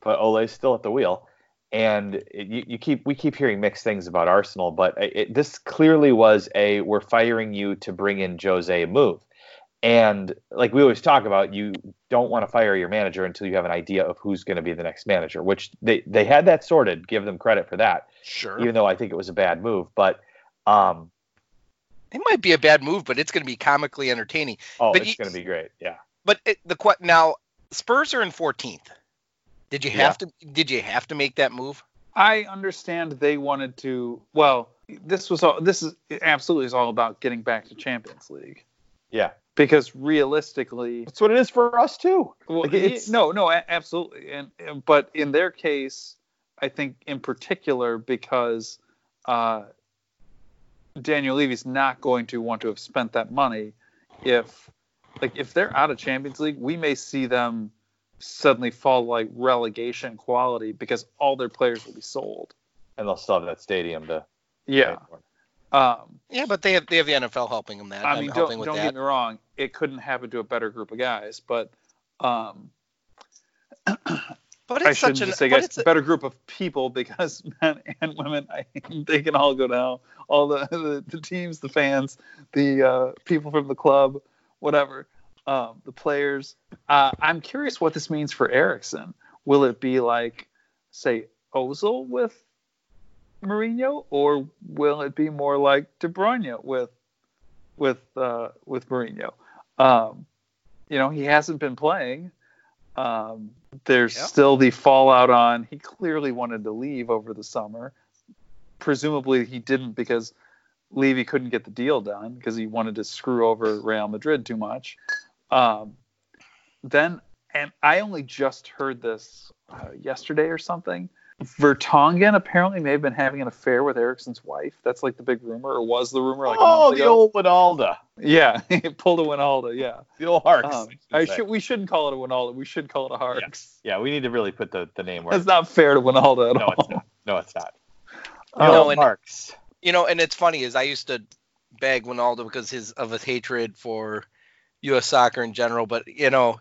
but Ole's still at the wheel, and it, you, you keep we keep hearing mixed things about Arsenal, but it- this clearly was a we're firing you to bring in Jose move, and like we always talk about, you don't want to fire your manager until you have an idea of who's going to be the next manager, which they they had that sorted. Give them credit for that, Sure. even though I think it was a bad move, but um, It might be a bad move, but it's going to be comically entertaining. oh, But it's you- going to be great, yeah. But it, the now Spurs are in 14th. Did you have to did you have to make that move? I understand they wanted to. Well, this was all. This is absolutely is all about getting back to Champions League Yeah, because realistically, that's what it is for us too. Well, Like, it's- no, no, absolutely, and, and but in their case, I think in particular because uh, Daniel Levy's not going to want to have spent that money if, like, if they're out of Champions League, we may see them suddenly fall like relegation quality because all their players will be sold. and they'll still have that stadium to Yeah. Um, Yeah, but they have they have the NFL helping them that. I mean, don't, with don't that. get me wrong, it couldn't happen to a better group of guys, but um, But I it's shouldn't such an say guys, a- better group of people because men and women, I, they can all go hell. All the, the, the teams, the fans, the uh, people from the club, whatever, um, the players. Uh, I'm curious what this means for Eriksen. Will it be like, say, Ozil with Mourinho, or will it be more like De Bruyne with with uh, with Mourinho? Um, you know, he hasn't been playing. Um, there's Yeah. still the fallout on. He clearly wanted to leave over the summer. Presumably, he didn't because Levy couldn't get the deal done because he wanted to screw over Real Madrid too much. Um, then, and I only just heard this uh, yesterday or something. Vertonghen apparently may have been having an affair with Eriksen's wife. That's like the big rumor, or was the rumor like oh, the ago? old Wynalda. Yeah, he pulled a Wynalda. Yeah, The old Harkes. um, I I should We shouldn't call it a Wynalda. We should call it a Harkes. Yeah, we need to really put the, the name where That's not fair to Wynalda at No, all. it's not. No, it's not. Um, No, Oh, and- Harkes. You know, and it's funny is I used to bag Ronaldo because his of his hatred for U.S. soccer in general, but you know,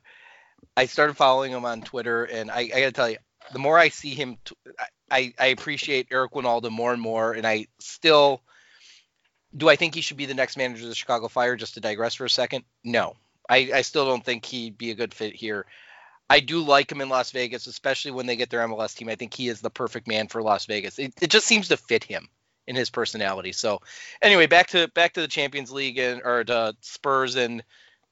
I started following him on Twitter, and I, I got to tell you, the more I see him, t- I, I appreciate Eric Wynalda more and more, and I still do. I think he should be the next manager of the Chicago Fire. Just to digress for a second, no, I, I still don't think he'd be a good fit here. I do like him in Las Vegas, especially when they get their MLS team. I think he is the perfect man for Las Vegas. It, it just seems to fit him in his personality. So, anyway, back to back to the Champions League and or the Spurs and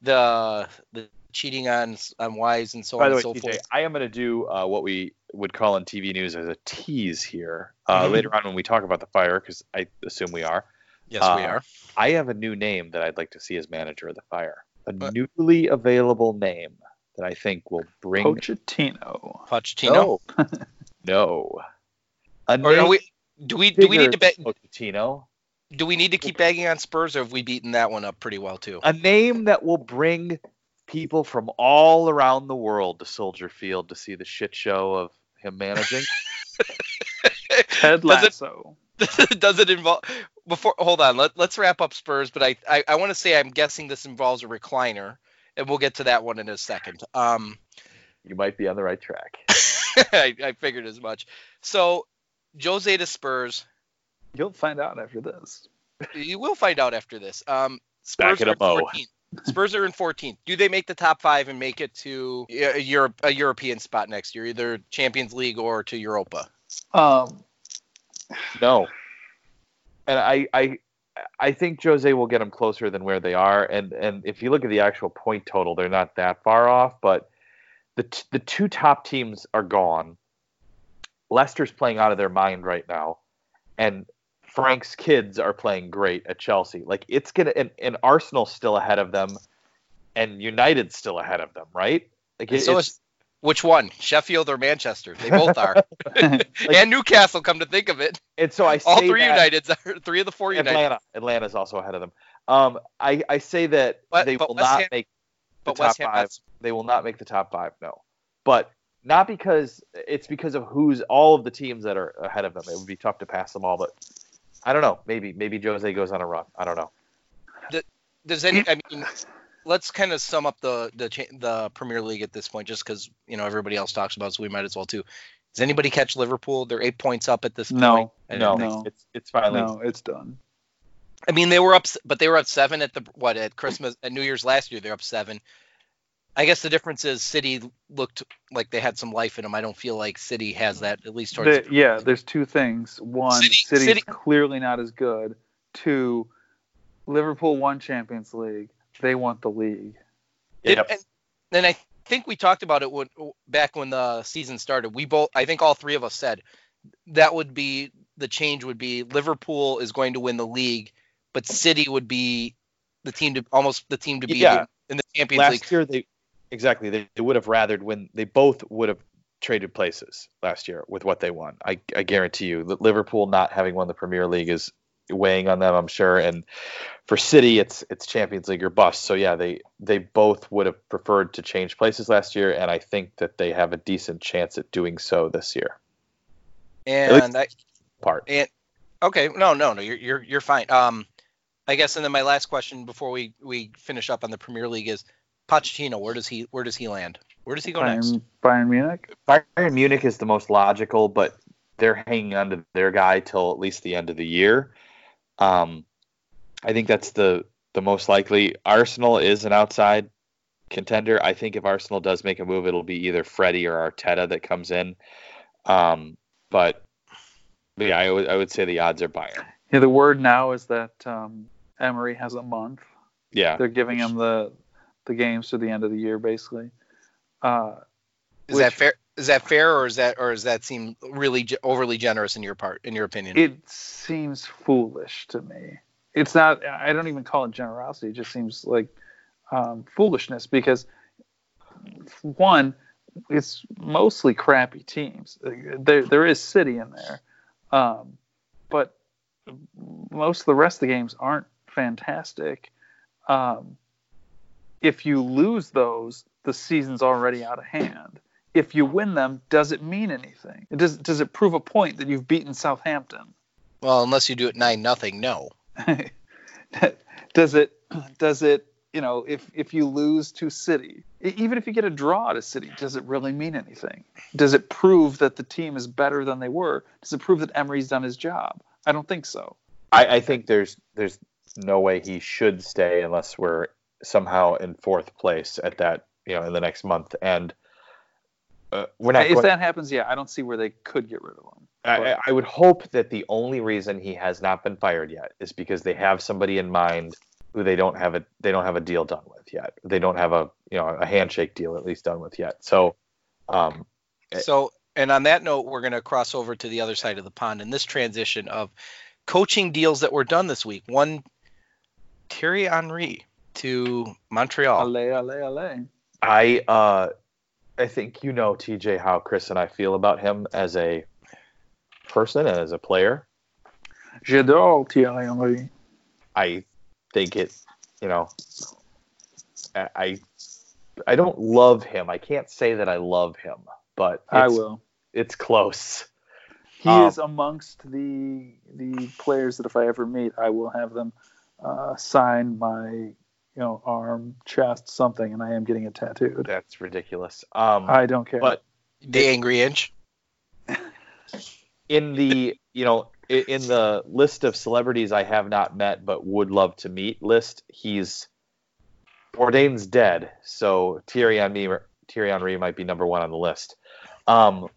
the the cheating on on Wise and so By on the way, and so TJ, forth. I am going to do uh, what we would call in TV news as a tease here uh, Mhm. later on when we talk about the fire, because I assume we are. Yes, we uh, are. I have a new name that I'd like to see as manager of the fire. A What? newly available name that I think will bring. Pochettino. Pochettino. No. no. Or are we, do we do we need to bet? Pochettino. Do we need to keep bagging on Spurs, or have we beaten that one up pretty well too? A name that will bring people from all around the world to Soldier Field to see the shit show of him managing. Ted Does it- does it involve before hold on let, let's wrap up spurs but i i, I want to say i'm guessing this involves a recliner and we'll get to that one in a second um you might be on the right track. I, I figured as much so jose to spurs You'll find out after this. you will find out after this um spurs Back in are a bow. 14th. Spurs are in 14th do they make the top five and make it to a, Europe, a european spot next year either champions league or to europa Um, No. And I, I I think Jose will get them closer than where they are. And and if you look at the actual point total, they're not that far off. But the t- the two top teams are gone. Leicester's playing out of their mind right now, and Frank's kids are playing great at Chelsea. Like it's gonna and, and Arsenal's still ahead of them, and United's still ahead of them, right? Like it- so is which one sheffield or manchester they both are and newcastle come to think of it and so I all three Uniteds are three of the four United. Atlanta. Atlanta's also ahead of them. Um, I, I say that But- they but will West not Ham- make the But top West Ham, five. They will not make the top five. No, but not because it's because of who's all of the teams that are ahead of them. It would be tough to pass them all, but I don't know. Maybe maybe Jose goes on a run. I don't know. does any? I mean, let's kind of sum up the the the Premier League at this point, just because you know everybody else talks about, it, so we might as well too. Does anybody catch Liverpool? They're eight points up at this No. point. I No, No. it's it's finally no, it's done. I mean, they were up, but they were up seven at the what at Christmas at New Year's last year. They're up seven. I guess the difference is City looked like they had some life in them. I don't feel like City has that at least towards. The- yeah, there's two things. One, City- City's City- clearly not as good. Two, Liverpool won Champions League. They want the league. Did- Yep. and, and I think we talked about it when, back when the season started. We both, I think all three of us said that would be the change would be Liverpool is going to win the league, but City would be the team to almost the team to be Yeah. in the Champions last League. year they exactly they, they would have rathered when they both would have traded places last year with what they won. I, I guarantee you that Liverpool not having won the Premier League is weighing on them, I'm sure. And for City, it's it's Champions League or bust. So yeah, they they both would have preferred to change places last year, and I think that they have a decent chance at doing so this year. And I, Part. and okay, no, no, no, you're you're you're fine. Um, I guess, and then my last question before we we finish up on the Premier League is Pochettino. Where does he where does he land? Where does he go next? Bayern, Bayern Munich. Bayern Munich is the most logical, but they're hanging on to their guy till at least the end of the year. Um, I think that's the the most likely. Arsenal is an outside contender. I think if Arsenal does make a move, it'll be either Freddie or Arteta that comes in. Um, but But yeah, I would I would say the odds are Bayern. Yeah, the word now is that um, Emery has a month. Yeah, They're giving him the the games to the end of the year, basically. Uh, Is that fair? Is that fair, or is that, or does that seem really ge- overly generous in your part, in your opinion? it seems foolish to me. It's not. I don't even call it generosity. It just seems like um, foolishness because one, it's mostly crappy teams. There, there is City in there, um, but most of the rest of the games aren't fantastic. Um, if you lose those, the season's already out of hand. If you win them, does it mean anything? Does does it prove a point that you've beaten Southampton? well, unless you do it nine nothing, no. does it does it you know if if you lose to city even if you get a draw to city does it really mean anything does it prove that the team is better than they were does it prove that emery's done his job i don't think so I, I think there's there's no way he should stay unless we're somehow in fourth place at that you know in the next month and uh, we're not if going- that happens yeah i don't see where they could get rid of him I, I would hope that the only reason he has not been fired yet is because they have somebody in mind who they don't have a they don't have a deal done with yet. They don't have a you know a handshake deal at least done with yet. So, um, So, and on that note, we're going to cross over to the other side of the pond in this transition of coaching deals that were done this week. One, Thierry Henry to Montreal. ale ale ale I uh, I think you know TJ how Chris and I feel about him as a person and as a player. j'adore Thierry Henry I think it, you know, I I- I don't love him. I can't say that I love him, but i it's- will It's close. he Um, is amongst the the players that if i ever meet i will have them uh, sign my you know arm chest something and i am getting it tattooed That's ridiculous. Um, i don't care but The Angry Inch. in the you know in the list of celebrities I have not met but would love to meet list, he's Bourdain's dead, so Thierry Henry Thierry Henry might be number one on the list. Um,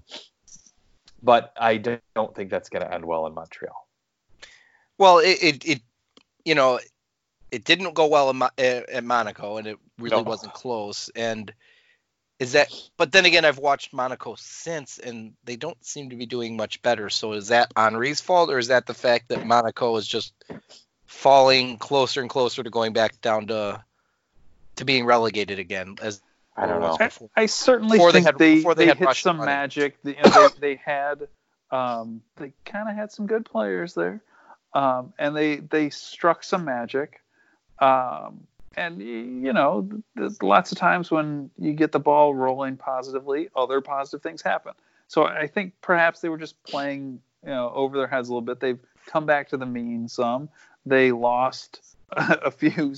but I don't think that's going to end well in Montreal. Well, it, it, it, you know, it didn't go well in Mo- at, at Monaco, and it really No. wasn't close. And is that? But then again, I've watched Monaco since, and they don't seem to be doing much better. So is that Henry's fault, or is that the fact that Monaco is just falling closer and closer to going back down to to being relegated again? As I don't know. I, before? I certainly Before they had- they, they they had hit Russian some money. magic. They, you know, they, they had um, they kind of had some good players there, um, and they they struck some magic. Um, and you know, th- lots of times when you get the ball rolling positively, other positive things happen. So I think perhaps they were just playing you know over their heads a little bit. They've come back to the mean some. They lost a few,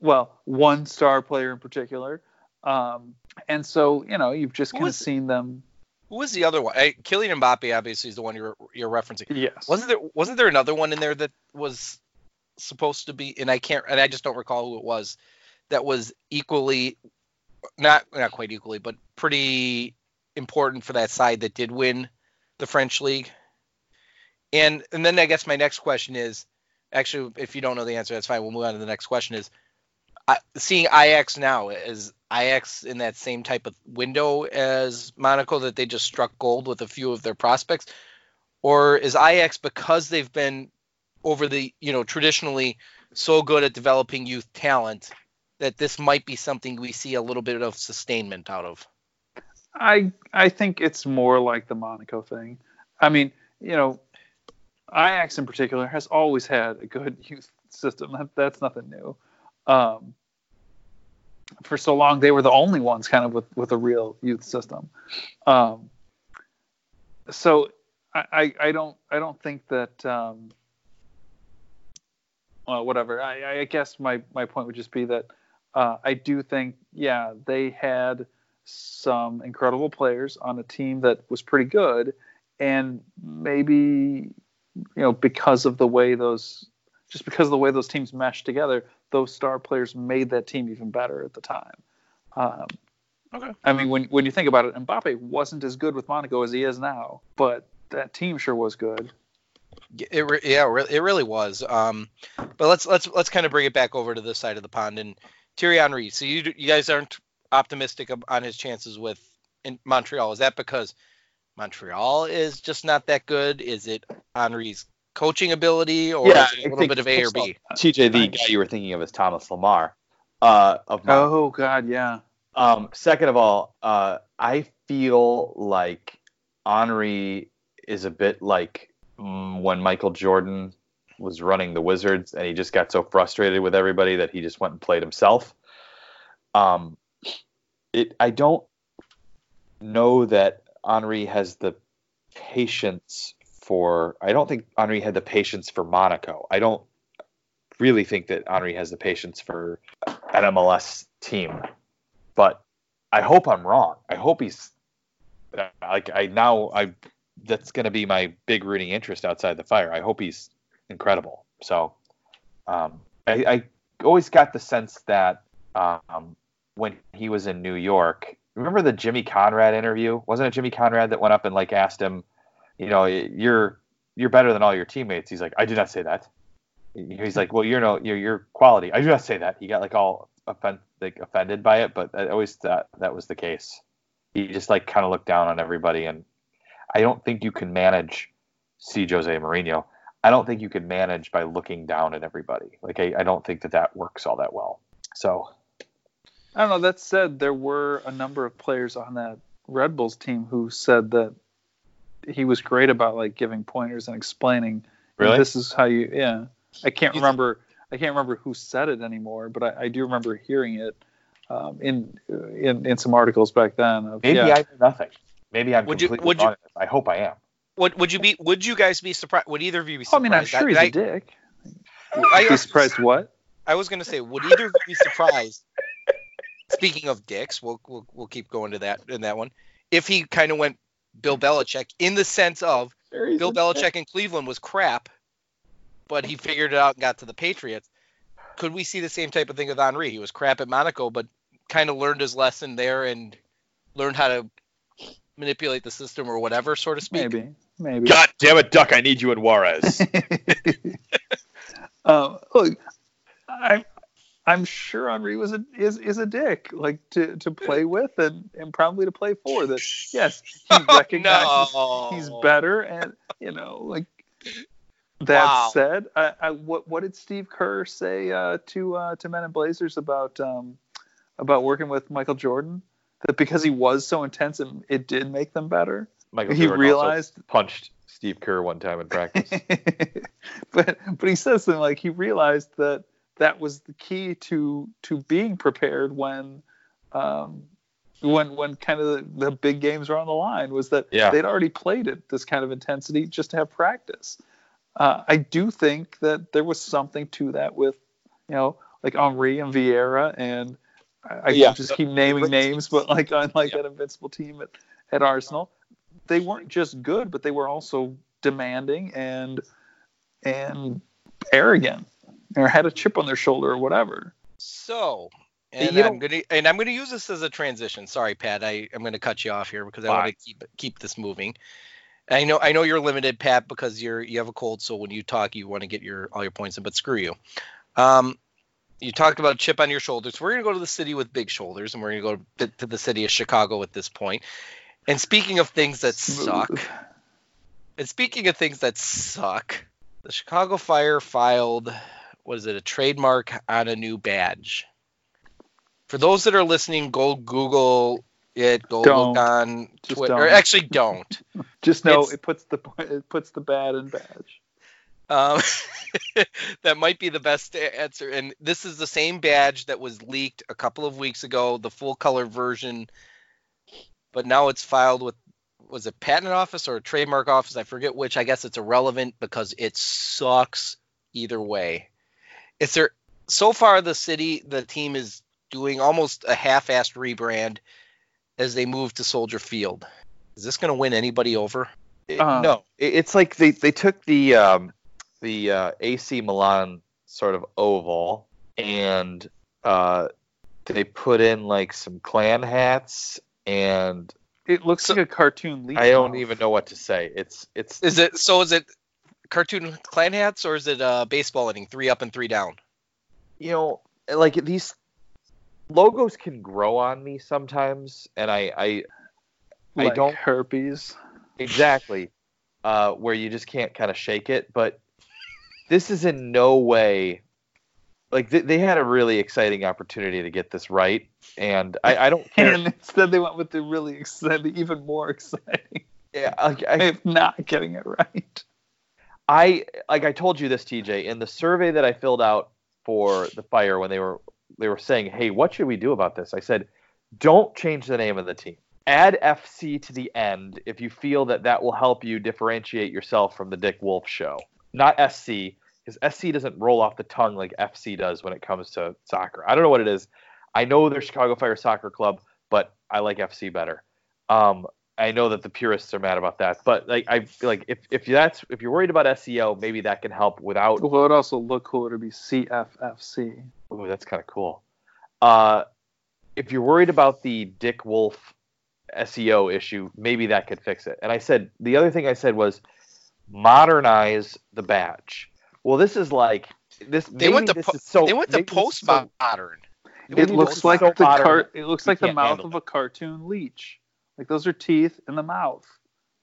well, one star player in particular. Um, and so, you know, you've just kind of seen them. Who was the other one? I, Kylian Mbappe, obviously, is the one you're you're referencing. Yes. Wasn't there wasn't there another one in there that was supposed to be and I can't and I just don't recall who it was that was equally not not quite equally but pretty important for that side that did win the French league. And and then I guess my next question is actually if you don't know the answer that's fine we'll move on to the next question is seeing Ajax now is Ajax in that same type of window as Monaco that they just struck gold with a few of their prospects or is Ajax because they've been over the you know traditionally so good at developing youth talent that this might be something we see a little bit of sustainment out of. I I think it's more like the Monaco thing. I mean, you know, Ajax in particular has always had a good youth system. That, that's nothing new. Um, for so long, they were the only ones kind of with, with a real youth system. Um, so I, I, I don't I don't think that um, well, whatever. I, I guess my, my point would just be that uh, I do think yeah they had some incredible players on a team that was pretty good, and maybe you know because of the way those just because of the way those teams meshed together, those star players made that team even better at the time. Um, Okay. I mean, when when you think about it, Mbappe wasn't as good with Monaco as he is now, but that team sure was good. It re- yeah, re- it really was. Um, but let's let's let's kind of bring it back over to this side of the pond and Thierry Henry. So you you guys aren't optimistic on his chances with in Montreal. Is that because Montreal is just not that good? Is it Henry's coaching ability, or Yeah, is it a I little bit of A or B? TJ, the guy you were thinking of is Thomas Lemar. Uh, of my, Oh God, yeah. Um, second of all, uh, I feel like Henry is a bit like when Michael Jordan was running the Wizards and he just got so frustrated with everybody that he just went and played himself. Um, it I don't know that Henry has the patience for. I don't think Henry had the patience for Monaco. I don't really think that Henry has the patience for an MLS team but I hope I'm wrong. I hope he's like I now I that's going to be my big rooting interest outside the fire. I hope he's incredible. So um, I, I always got the sense that um, when he was in New York, remember the Jimmy Conrad interview? Wasn't it Jimmy Conrad that went up and like asked him, you know, you're you're better than all your teammates. He's like, I did not say that. He's like, well, you're no, you're your quality. I do not say that. He got like all offend, like offended by it, but I always thought that was the case. He just like kind of looked down on everybody, and I don't think you can manage see Jose Mourinho. I don't think you can manage by looking down at everybody. Like I, I don't think that that works all that well. So I don't know. That said, there were a number of players on that Red Bulls team who said that he was great about like giving pointers and explaining. Really? This is how you. Yeah. I can't remember. I can't remember who said it anymore, but I, I do remember hearing it um, in, in in some articles back then. Of, maybe yeah. I know nothing. Maybe I'm Would you- completely would you- wrong. in this. I hope I am. Would would you be? Would you guys be surprised? Would either of you be Oh, I mean, I'm sure he's I, a dick. I, Be surprised what? I was gonna say, would either of you be surprised? Speaking of dicks, we'll we'll, we'll keep going to that in that one. If he kind of went Bill Belichick in the sense of Bill Belichick in Cleveland was crap, but he figured it out and got to the Patriots. Could we see the same type of thing with Henry? He was crap at Monaco, but kind of learned his lesson there and learned how to manipulate the system or whatever, so to speak. Maybe. Maybe. God damn it, Duck! I need you in Juarez. um, look, I'm I'm sure Henry was a is, is a dick, like to, to play with and, and probably to play for. That yes, he recognizes no. he's better, and you know, like that Wow. said, I, I what what did Steve Kerr say uh, to uh, to Men in Blazers about um, about working with Michael Jordan? That because he was so intense, it, it did make them better. Michael he Jordan realized punched Steve Kerr one time in practice. but but he says something like he realized that that was the key to to being prepared when um when when kind of the, the big games were on the line was that Yeah. they'd already played at this kind of intensity just to have practice. Uh, I do think that there was something to that with you know like Henry and Vieira and I, Yeah. can just keep naming names, but like on like that invincible team at, at Arsenal, they weren't just good, but they were also demanding and and arrogant or had a chip on their shoulder or whatever. So, and You I'm know- gonna and I'm gonna use this as a transition. Sorry, Pat, I I'm gonna cut you off here because I want to keep keep this moving. I know I know you're limited, Pat, because you're you have a cold, so when you talk, you want to get your all your points in. But screw you. Um, you talked about a chip on your shoulders. We're gonna go to the city with big shoulders, and we're gonna go to, to the city of Chicago at this point. And speaking of things that suck, and speaking of things that suck, the Chicago Fire filed, was it, a trademark on a new badge. For those that are listening, go Google it, go Don't. look on Twitter. Or actually, don't. Just know It's- it puts the it puts the bad in badge. Um, that might be the best answer. And this is the same badge that was leaked a couple of weeks ago, the full color version, but now it's filed with was it patent office or a trademark office? I forget which. I guess it's irrelevant because it sucks either way. Is there so far the city the team is doing almost a half-assed rebrand as they move to Soldier Field. Is this going to win anybody over? It- Uh, no, it's like they, they took the um, the uh, AC Milan sort of oval and uh, they put in like some clan hats and It looks So- like a cartoon leech. I don't mouth. even know what to say. It's it's Is it so? Is it cartoon clan hats or is it uh, baseball inning, three up and three down? you know like these logos can grow on me sometimes, and I I I don't herpes. exactly uh, where you just can't kind of shake it. But this is in no way like they, they had a really exciting opportunity to get this right, and I, I don't care. And instead they went with the really exciting, even more exciting, yeah, like, I, if not getting it right. I like I told you this, TJ, in the survey that I filled out for the fire when they were they were saying, "Hey, what should we do about this?" I said, "Don't change the name of the team. Add FC to the end if you feel that that will help you differentiate yourself from the Dick Wolf show. Not SC, because SC doesn't roll off the tongue like FC does when it comes to soccer. I don't know what it is. I know they're Chicago Fire Soccer Club, but I like FC better. Um, I know that the purists are mad about that, but like I feel like if if that's if you're worried about SEO, maybe that can help without. Well, it would also look cooler to be CFFC. Ooh, that's kind of cool. Uh, if you're worried about the Dick Wolf SEO issue, maybe that could fix it. And I said the other thing I said was modernize the badge. Well, this is like this. They went to this po- is so, they went to maybe this is so- postmodern. Went It looks like so the modern, car. It looks like the mouth of a cartoon leech. Like those are teeth in the mouth.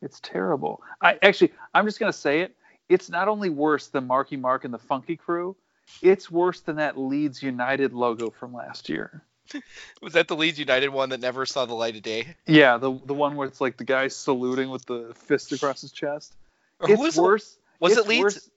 It's terrible. I actually, I'm just gonna say it. It's not only worse than Marky Mark and the Funky Crew. It's worse than that Leeds United logo from last year. Was that the Leeds United one that never saw the light of day? Yeah, the the one where it's like the guy saluting with the fist across his chest. Or It's was the- worse. Was it's it Leeds? worse-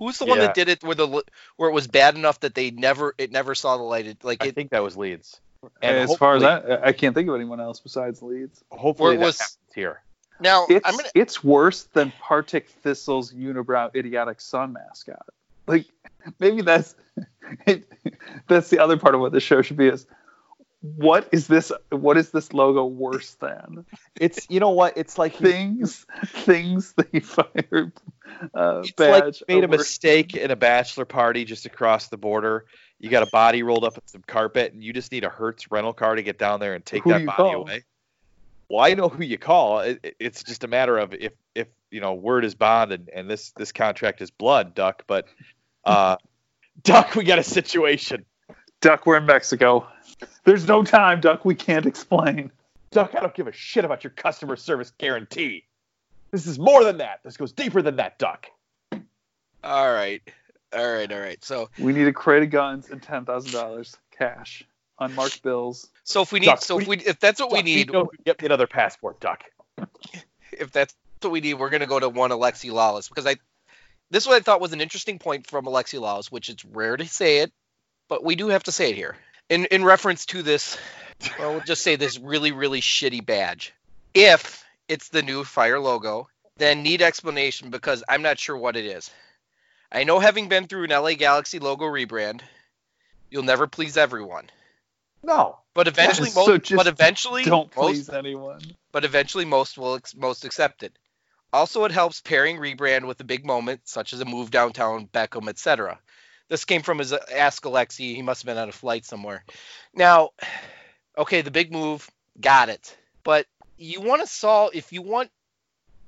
Who's the one that did it where the where it was bad enough that they never it never saw the light? Of, like I it, think that was Leeds. And as far as I, I can't think of anyone else besides Leeds. Hopefully Where it that was- happens here. now It's I'm gonna it's worse than Partick Thistle's unibrow idiotic sun mascot. Like maybe that's that's the other part of what the show should be is what is this what is this logo worse than It's you know what? It's like things things they fired uh, it's badge like you made a mistake in a bachelor party just across the border. You got a body rolled up in some carpet, and you just need a Hertz rental car to get down there and take Who that body call? away. Well, I know who you call. It, it- it's just a matter of if if you know word is bond and, and this this contract is blood, Duck. But uh, Duck, we got a situation. Duck, we're in Mexico. There's no time, Duck. We can't explain. Duck, I don't give a shit about your customer service guarantee. This is more than that. This goes deeper than that, Duck. all right, all right, all right. So We need a crate of guns and ten thousand dollars cash, unmarked bills. so if we need Duck, so if we- we if that's what we need know who- Get another passport, Duck. if that's what we need, we're gonna go to one Alexi Lalas because I this is what I thought was an interesting point from Alexi Lalas, which it's rare to say it, but we do have to say it here. In in reference to this, well, we'll just say this really really shitty badge. If it's the new fire logo, then need explanation because I'm not sure what it is. I know having been through an LA Galaxy logo rebrand, you'll never please everyone. No. But eventually, Yes, most, so but eventually, Don't most, please anyone. but eventually most will ex- most accept it. Also, it helps pairing rebrand with a big moment, such as a move downtown, Beckham, etc. This came from his uh, Ask Alexi. He must have been on a flight somewhere. Now, okay, the big move, got it. But you want to solve if you want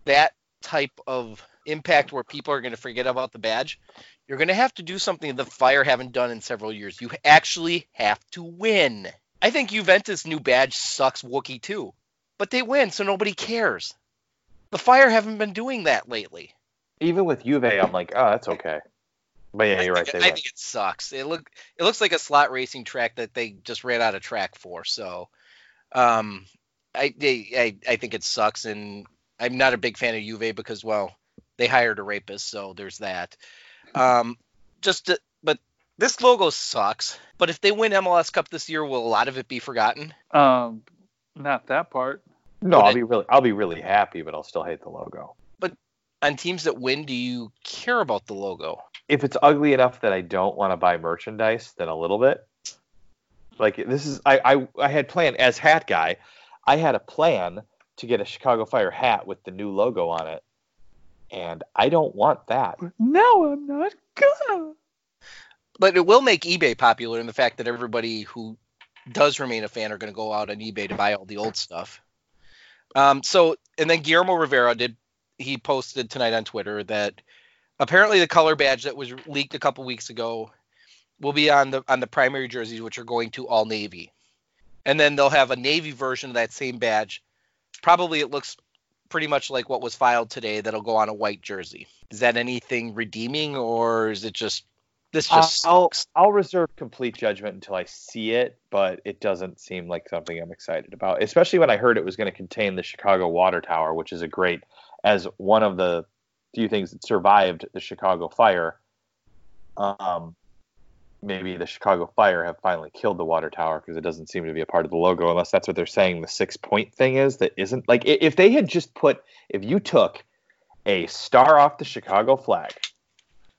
that type of impact where people are going to forget about the badge, you're going to have to do something the Fire haven't done in several years. You actually have to win. I think Juventus' new badge sucks Wookie too but they win, so nobody cares. The Fire haven't been doing that lately. Even with Juve, I'm like, oh, that's okay. But yeah, you're I right. think, I win. think it sucks. It look it looks like a slot racing track that they just ran out of track for. So, um, I I I think it sucks, and I'm not a big fan of Juve because well, they hired a rapist, so there's that. Um, just to, but this logo sucks. But if they win MLS Cup this year, will a lot of it be forgotten? Um, not that part. No, But I'll it- be really, I'll be really happy, but I'll still hate the logo. But on teams that win, do you care about the logo? If it's ugly enough that I don't want to buy merchandise, then a little bit. Like this is, I, I, I had planned as hat guy, I had a plan to get a Chicago Fire hat with the new logo on it, and I don't want that. No, I'm not gonna. but it will make eBay popular in the fact that everybody who does remain a fan are going to go out on eBay to buy all the old stuff. Um, so and then Guillermo Rivera did he posted tonight on Twitter that apparently the color badge that was leaked a couple weeks ago will be on the on the primary jerseys, which are going to all navy, and then they'll have a navy version of that same badge. Probably it looks pretty much like what was filed today that'll go on a white jersey. Is that anything redeeming, or is it just this just I'll sucks? I'll reserve complete judgment until I see it, but it doesn't seem like something I'm excited about. Especially when I heard it was going to contain the Chicago Water Tower, which is a great as one of the few things that survived the Chicago fire. Um, maybe the Chicago fire have finally killed the water tower because it doesn't seem to be a part of the logo, unless that's what they're saying the six point thing is. That isn't like if they had just put if you took a star off the Chicago flag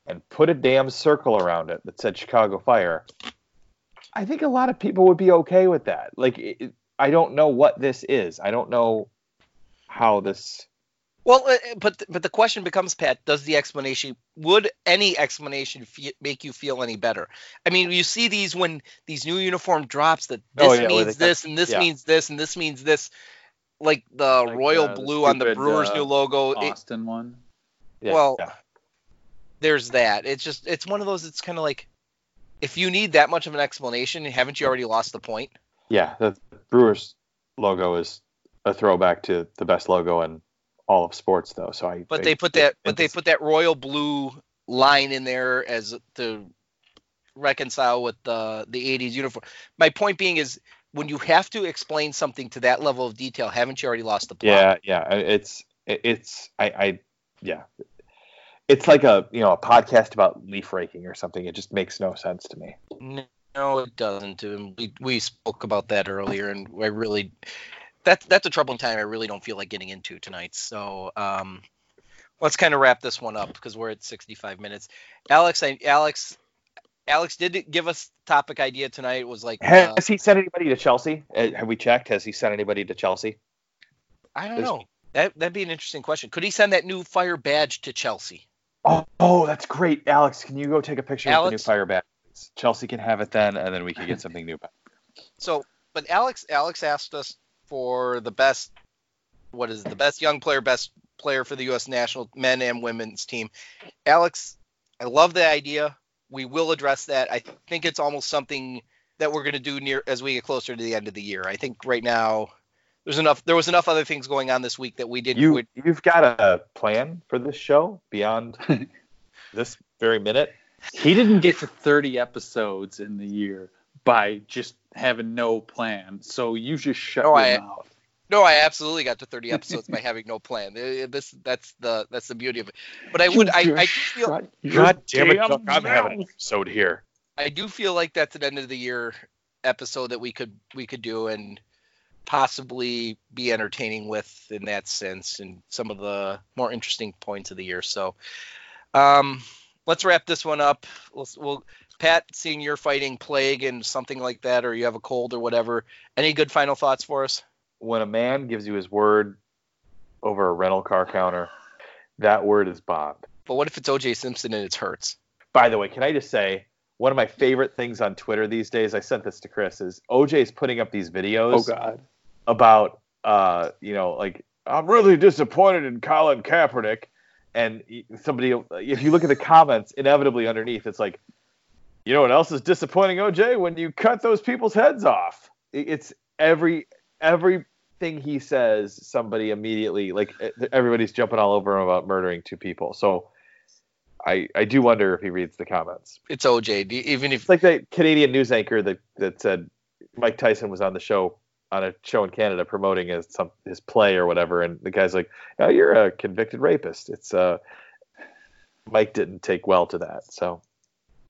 and put a damn circle around it that said Chicago Fire, I think a lot of people would be okay with that. Like, it, I don't know what this is. I don't know how this. Well, uh, but but the question becomes, Pat, does the explanation would any explanation fe- make you feel any better? I mean, you see these when these new uniform drops that this Oh, yeah, means this and this yeah. means this and this means this, like the Like, royal uh, the blue on the Brewers uh, new logo. it- Austin one. Yeah, Well, there's that. It's just it's one of those. It's kind of like if you need that much of an explanation, haven't you already lost the point? yeah, the Brewers logo is a throwback to the best logo in all of sports, though. So I. But I- they put that but they put that royal blue line in there as to reconcile with the the 80s uniform. My point being is when you have to explain something to that level of detail, haven't you already lost the plot? Yeah, yeah. It's it's I, I yeah. It's like a you know a podcast about leaf raking or something. It just makes no sense to me. No, it doesn't. We we spoke about that earlier, and I really that's that's a troubling time. I really don't feel like getting into tonight. So um, let's kind of wrap this one up because we're at 65 minutes. Alex, I, Alex, Alex did give us topic idea tonight. It was like uh, Has he sent anybody to Chelsea? Uh, Have we checked? Has he sent anybody to Chelsea? I don't know. That that'd be an interesting question. Could he send that new fire badge to Chelsea? Oh, oh, that's great, Alex. Can you go take a picture of the new fire badge? Chelsea can have it then, and then we can get something new. So, but Alex Alex asked us for the best. What is it, the best young player, best player for the U.S. national men and women's team? Alex, I love the idea. We will address that. I think it's almost something that we're going to do near as we get closer to the end of the year. I think right now there's enough. There was enough other things going on this week that we didn't. You would- you've got a plan for this show beyond this very minute. He didn't get to 30 episodes in the year by just having no plan. So you just shut No, your I- mouth. No, I absolutely got to 30 episodes by having no plan. Uh, This that's the that's the beauty of it. But I would I, I do feel God damn it, damn Chuck! I'm having an episode here. I do feel like that's an end of the year episode that we could we could do and possibly be entertaining with in that sense and some of the more interesting points of the year. So um let's wrap this one up. Let's we'll Pat, seeing you're fighting plague and something like that, or you have a cold or whatever. Any good final thoughts for us? When a man gives you his word over a rental car counter, that word is bond. But what if it's OJ Simpson and it's Hertz? By the way, can I just say one of my favorite things on Twitter these days? I sent this to Chris. Is OJ's putting up these videos Oh God. about uh you know like I'm really disappointed in Colin Kaepernick, and somebody if you look at the comments inevitably underneath it's like you know what else is disappointing OJ when you cut those people's heads off. It's every everything he says somebody immediately like everybody's jumping all over him about murdering two people. So I I do wonder if he reads the comments. It's OJ. Even if It's like that Canadian news anchor that that said Mike Tyson was on the show on a show in Canada promoting his some his play or whatever, and the guy's like, "Oh, you're a convicted rapist." It's uh, Mike didn't take well to that, so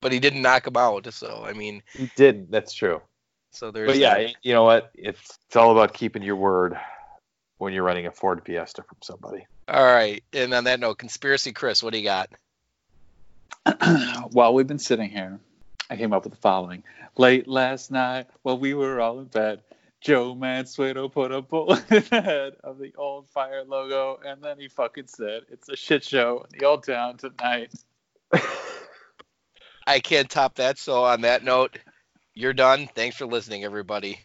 but he didn't knock him out. So I mean, he did. That's true. so there's But yeah, that. you know what? It's it's all about keeping your word when you're running a Ford Fiesta from somebody. All right. And on that note, conspiracy Chris, what do you got? While we've been sitting here, I came up with the following. Late last night, while we were all in bed, Joe Mansueto put a bullet in the head of the old fire logo, and then he fucking said, "It's a shit show in the old town tonight." I can't top that. So on that note, you're done. Thanks for listening, everybody.